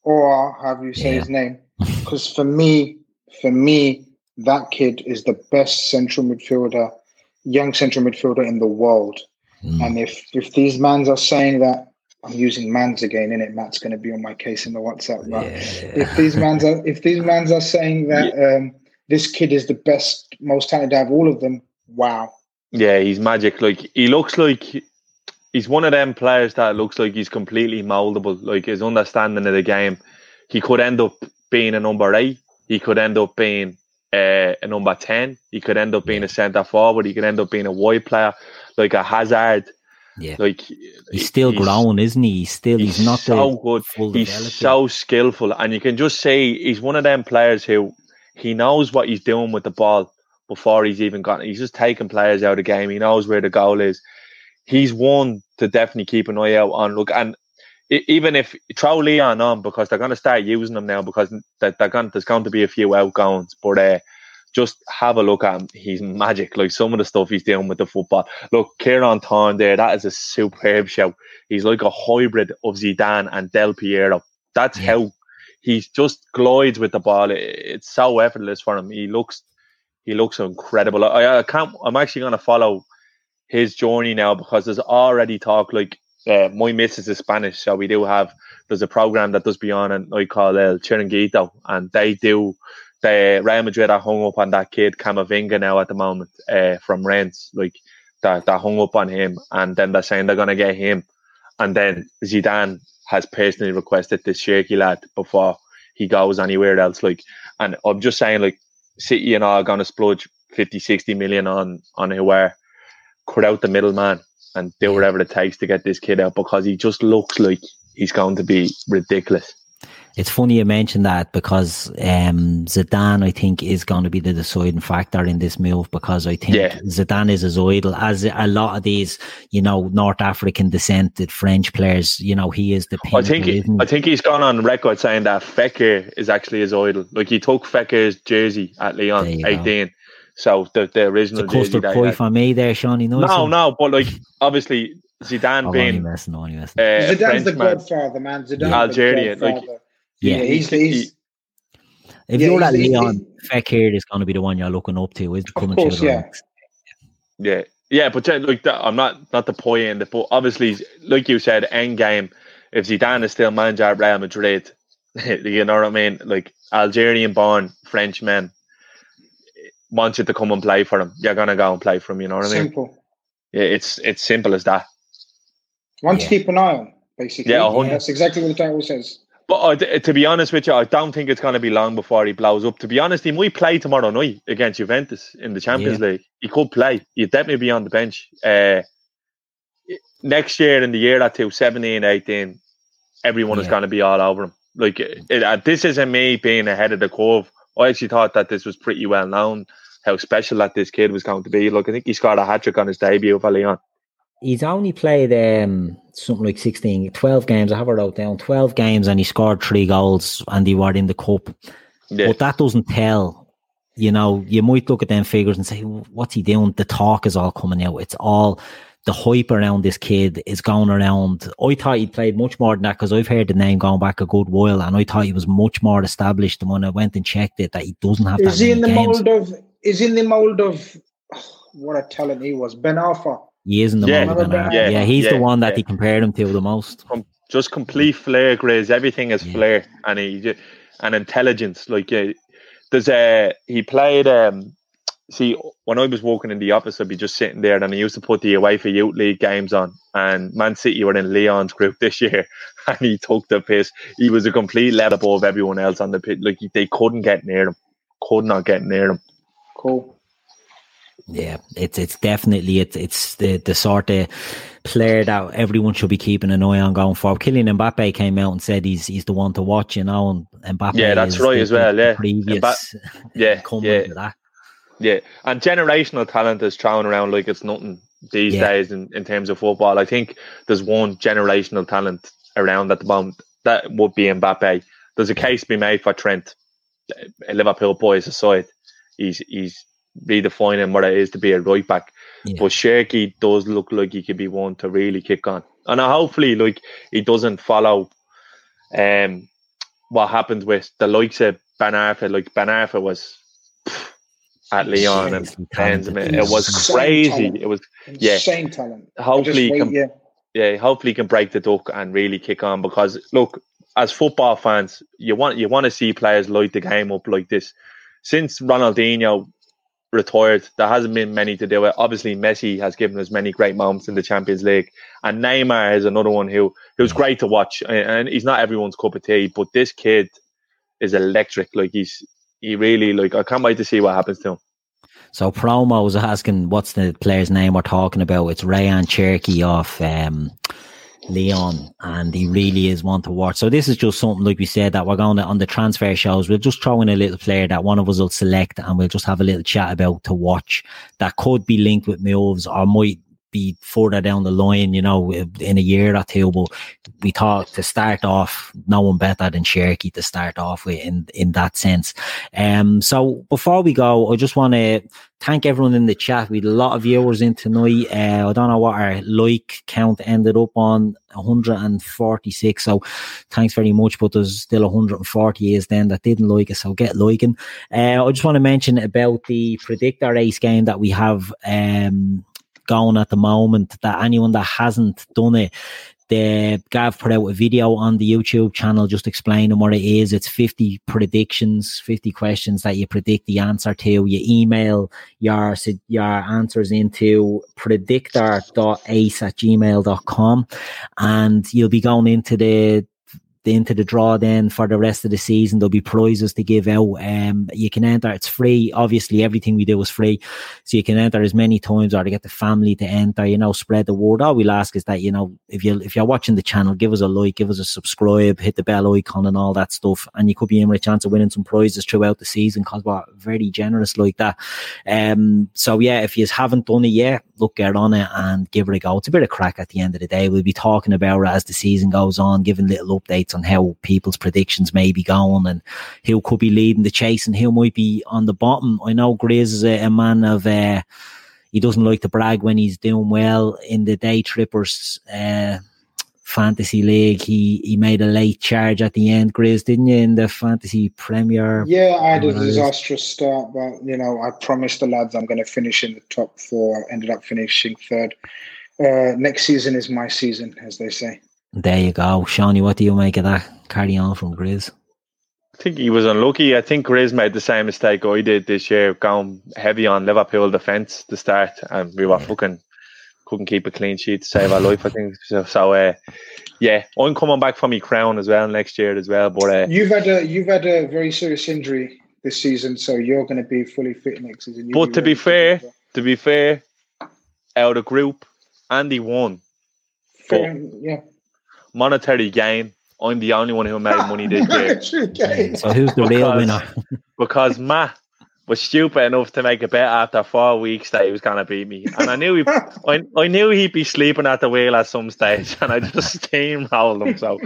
or however you say Yeah. his name, because for me, for me, that kid is the best central midfielder, young central midfielder in the world. Mm. And if if these mans are saying that, I'm using mans again, in it, Matt's going to be on my case in the WhatsApp. But if these mans are if these mans are saying that um, this kid is the best, most talented out of all of them, wow. Yeah, he's magic. Like he looks like he's one of them players that looks like he's completely moldable. Like his understanding of the game, he could end up being a number eight. He could end up being uh, a number ten. He could end up being a centre forward. He could end up being a wide player, like a Hazard. Yeah. Like He's still growing, isn't he? He's still he's, not so good. He's so skillful, and you can just say he's one of them players who he knows what he's doing with the ball before he's even gotten. He's just taking players out of the game. He knows where the goal is. He's one to definitely keep an eye out on. Look, and even if throw Lyon on because they're going to start using him now because that they're gonna there's going to be a few outgoings, but uh, just have a look at him. He's magic. Like some of the stuff he's doing with the football. Look, Kieran Thorne there, that is a superb show. He's like a hybrid of Zidane and Del Piero. That's yeah. how he just glides with the ball. It's so effortless for him. He looks he looks incredible. I, I can't I'm actually gonna follow his journey now because there's already talk like uh, my missus is Spanish, so we do have there's a program that does be on and I call El Chiringuito and they do the Real Madrid are hung up on that kid Camavinga now at the moment uh, from Rennes, like that that hung up on him, and then they're saying they're gonna get him, and then Zidane has personally requested this Cherki lad before he goes anywhere else. Like, and I'm just saying, like City and all are gonna splurge 50, 60 million on on whoever cut out the middleman and do whatever it takes to get this kid out because he just looks like he's going to be ridiculous. It's funny you mentioned that because um, Zidane, I think, is going to be the deciding factor in this move because I think yeah. Zidane is his idol, as a lot of these, you know, North African descented French players. You know, he is the. Pinnacle, I think he, I think he's gone on record saying that Fekir is actually his idol. Like he took Fekir's jersey at Lyon, eighteen. Go. So the, the original it's a custard pie for me there, Sean. You know no, no, but like obviously Zidane oh, being messing, only messing. Uh, Zidane's the godfather, man. Zidane Algerian, like yeah, yeah he's, he's if yeah, you're at Lyon, Fekir is going to be the one you're looking up to. Is coming course, to yeah. yeah, yeah, but like that, I'm not not the point end, but obviously, like you said, end game. If Zidane is still manager at Real Madrid, you know what I mean? Like Algerian-born Frenchman wants you to come and play for them, you're gonna go and play for them. You know what I mean? Simple. Yeah, it's it's simple as that. Want yeah. to keep an eye on, basically. Yeah, yeah, that's exactly what the title says. But uh, to be honest with you, I don't think it's going to be long before he blows up. To be honest, he might play tomorrow night against Juventus in the Champions yeah. League. He could play. He'd definitely be on the bench. Uh, next year, in the year that two, 17, 18, everyone yeah. is going to be all over him. Like, it, uh, this isn't me being ahead of the curve. I actually thought that this was pretty well known how special that this kid was going to be. Look, I think he scored a hat trick on his debut for Lyon. He's only played um, something like 16, 12 games. I have it wrote down 12 games and he scored three goals and he were in the cup. Yeah. But that doesn't tell. You know, you might look at them figures and say, what's he doing? The talk is all coming out. It's all the hype around this kid is going around. I thought he played much more than that because I've heard the name going back a good while, and I thought he was much more established than when I went and checked it. That he doesn't have. Is he in the games. mold of? Is in the mold of? Oh, what a talent he was, Ben Arfa. He is in the yeah, moment. Yeah, yeah, he's yeah, the one that yeah. he compared him to the most. Com- just complete flair, Grace. Everything is flair and he and intelligence. Like uh, there's a he played. um See, when I was walking in the office, I'd be just sitting there, and I used to put the away for youth league games on. And Man City were in Lyon's group this year, and he took the piss. He was a complete level above everyone else on the pit. Like they couldn't get near him, could not get near him. Cool. Yeah, it's it's definitely it's it's the the sort of player that everyone should be keeping an eye on going forward. Kylian Mbappe came out and said he's he's the one to watch, you know, and Mbappe. Yeah, that's right the, as well. Yeah, previous Mba- yeah, yeah. Yeah, and generational talent is thrown around like it's nothing these yeah. days in, in terms of football. I think there's one generational talent around at the moment that would be Mbappe. There's a case to be made for Trent, a Liverpool boys aside. He's he's redefining what it is to be a right back. Yeah. But Cherki does look like he could be one to really kick on. And hopefully, like he doesn't follow um what happened with the likes of Ben Arfa. Like Ben Arfa was pff, at Lyon and tens. It was crazy. Talent. It was yeah. Insane talent. Hopefully, wait, can, yeah. yeah, hopefully he can break the duck and really kick on because look, as football fans, you want you want to see players light the game up like this. Since Ronaldinho retired. There hasn't been many to do it. Obviously, Messi has given us many great moments in the Champions League, and Neymar is another one who who's great to watch. And he's not everyone's cup of tea, but this kid is electric. Like he's he really like. I can't wait to see what happens to him. So promo was asking what's the player's name we're talking about. It's Rayan Cherki off um, Lyon, and he really is one to watch. So this is just something like we said that we're going to on the transfer shows. We'll just throw in a little player that one of us will select, and we'll just have a little chat about to watch that could be linked with moves or might be further down the line, you know, in a year or two. But we thought to start off, no one better than Cherki to start off with in, in that sense. Um, so before we go, I just want to thank everyone in the chat. We had a lot of viewers in tonight. Uh, I don't know what our like count ended up on 146. So thanks very much. But there's still 140 is then that didn't like us. So get liking. Uh, I just want to mention about the predictor race game that we have, um, going at the moment that anyone that hasn't done it the Gav put out a video on the YouTube channel just explaining what it is. It's 50 predictions, 50 questions that you predict the answer to. You email your, your answers into predictor.ace at gmail.com and you'll be going into the into the draw then for the rest of the season. There'll be prizes to give out. Um, you can enter. It's free. Obviously, everything we do is free, so you can enter as many times or to get the family to enter. You know, spread the word. All we'll ask is that you know if you if you're watching the channel, give us a like, give us a subscribe, hit the bell icon and all that stuff, and you could be in with a chance of winning some prizes throughout the season because we're very generous like that. Um, so yeah, if you haven't done it yet, look get on it and give it a go. It's a bit of crack at the end of the day. We'll be talking about it as the season goes on, giving little updates on how people's predictions may be going and who could be leading the chase and who might be on the bottom. I know Grizz is a, a man of, uh, he doesn't like to brag when he's doing well in the day trippers, uh, fantasy league. He he made a late charge at the end, Grizz, didn't you, in the fantasy premier? Yeah, I had a disastrous start, but you know, I promised the lads I'm going to finish in the top four. Ended up finishing third. Uh, next season is my season, as they say. There you go. Shawnee, what do you make of that? Carry on from Grizz. I think he was unlucky. I think Grizz made the same mistake I did this year, going heavy on Liverpool defence to start, and we were fucking couldn't keep a clean sheet to save our life. I think so. so uh, yeah, I'm coming back for my crown as well next year as well. But uh, you've had a you've had a very serious injury this season, so you're going to be fully fit next season. You'll but be to be fair, to be fair, out of group, Andy won. Fair, yeah monetary gain. I'm the only one who made money this year. so who's the real winner? because Matt was stupid enough to make a bet after four weeks that he was going to beat me, and I knew he, I, I knew he'd be sleeping at the wheel at some stage, and I just steamrolled him. So,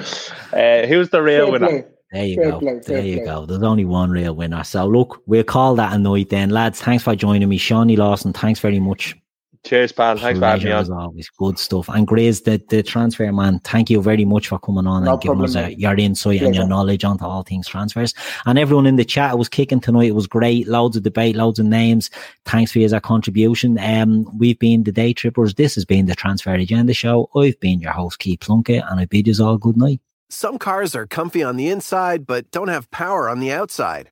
uh, who's the real winner? Play. There you fair go. Play, there you play. go. There's only one real winner. So look, we'll call that a night then, lads. Thanks for joining me, Shawnee Lawson. Thanks very much. Cheers, pal. Thanks for having me on. As always, good stuff. And Grace, the, the transfer man, thank you very much for coming on no and giving us a, your insight and your knowledge onto all things transfers. And everyone in the chat, it was kicking tonight. It was great. Loads of debate, loads of names. Thanks for your contribution. Um, we've been the Day Trippers. This has been the Transfer Agenda Show. I've been your host, Keith Plunkett, and I bid you all good night. Some cars are comfy on the inside, but don't have power on the outside.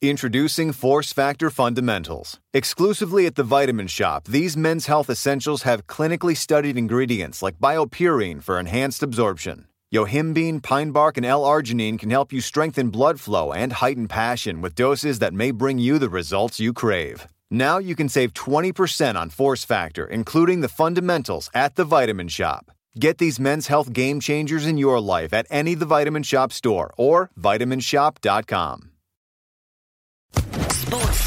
Introducing Force Factor Fundamentals. Exclusively at the Vitamin Shoppe, these men's health essentials have clinically studied ingredients like BioPerine for enhanced absorption. Yohimbine, pine bark, and L-arginine can help you strengthen blood flow and heighten passion with doses that may bring you the results you crave. Now you can save 20% on Force Factor, including the fundamentals at the Vitamin Shoppe. Get these men's health game changers in your life at any The Vitamin Shoppe store or vitaminshoppe.com.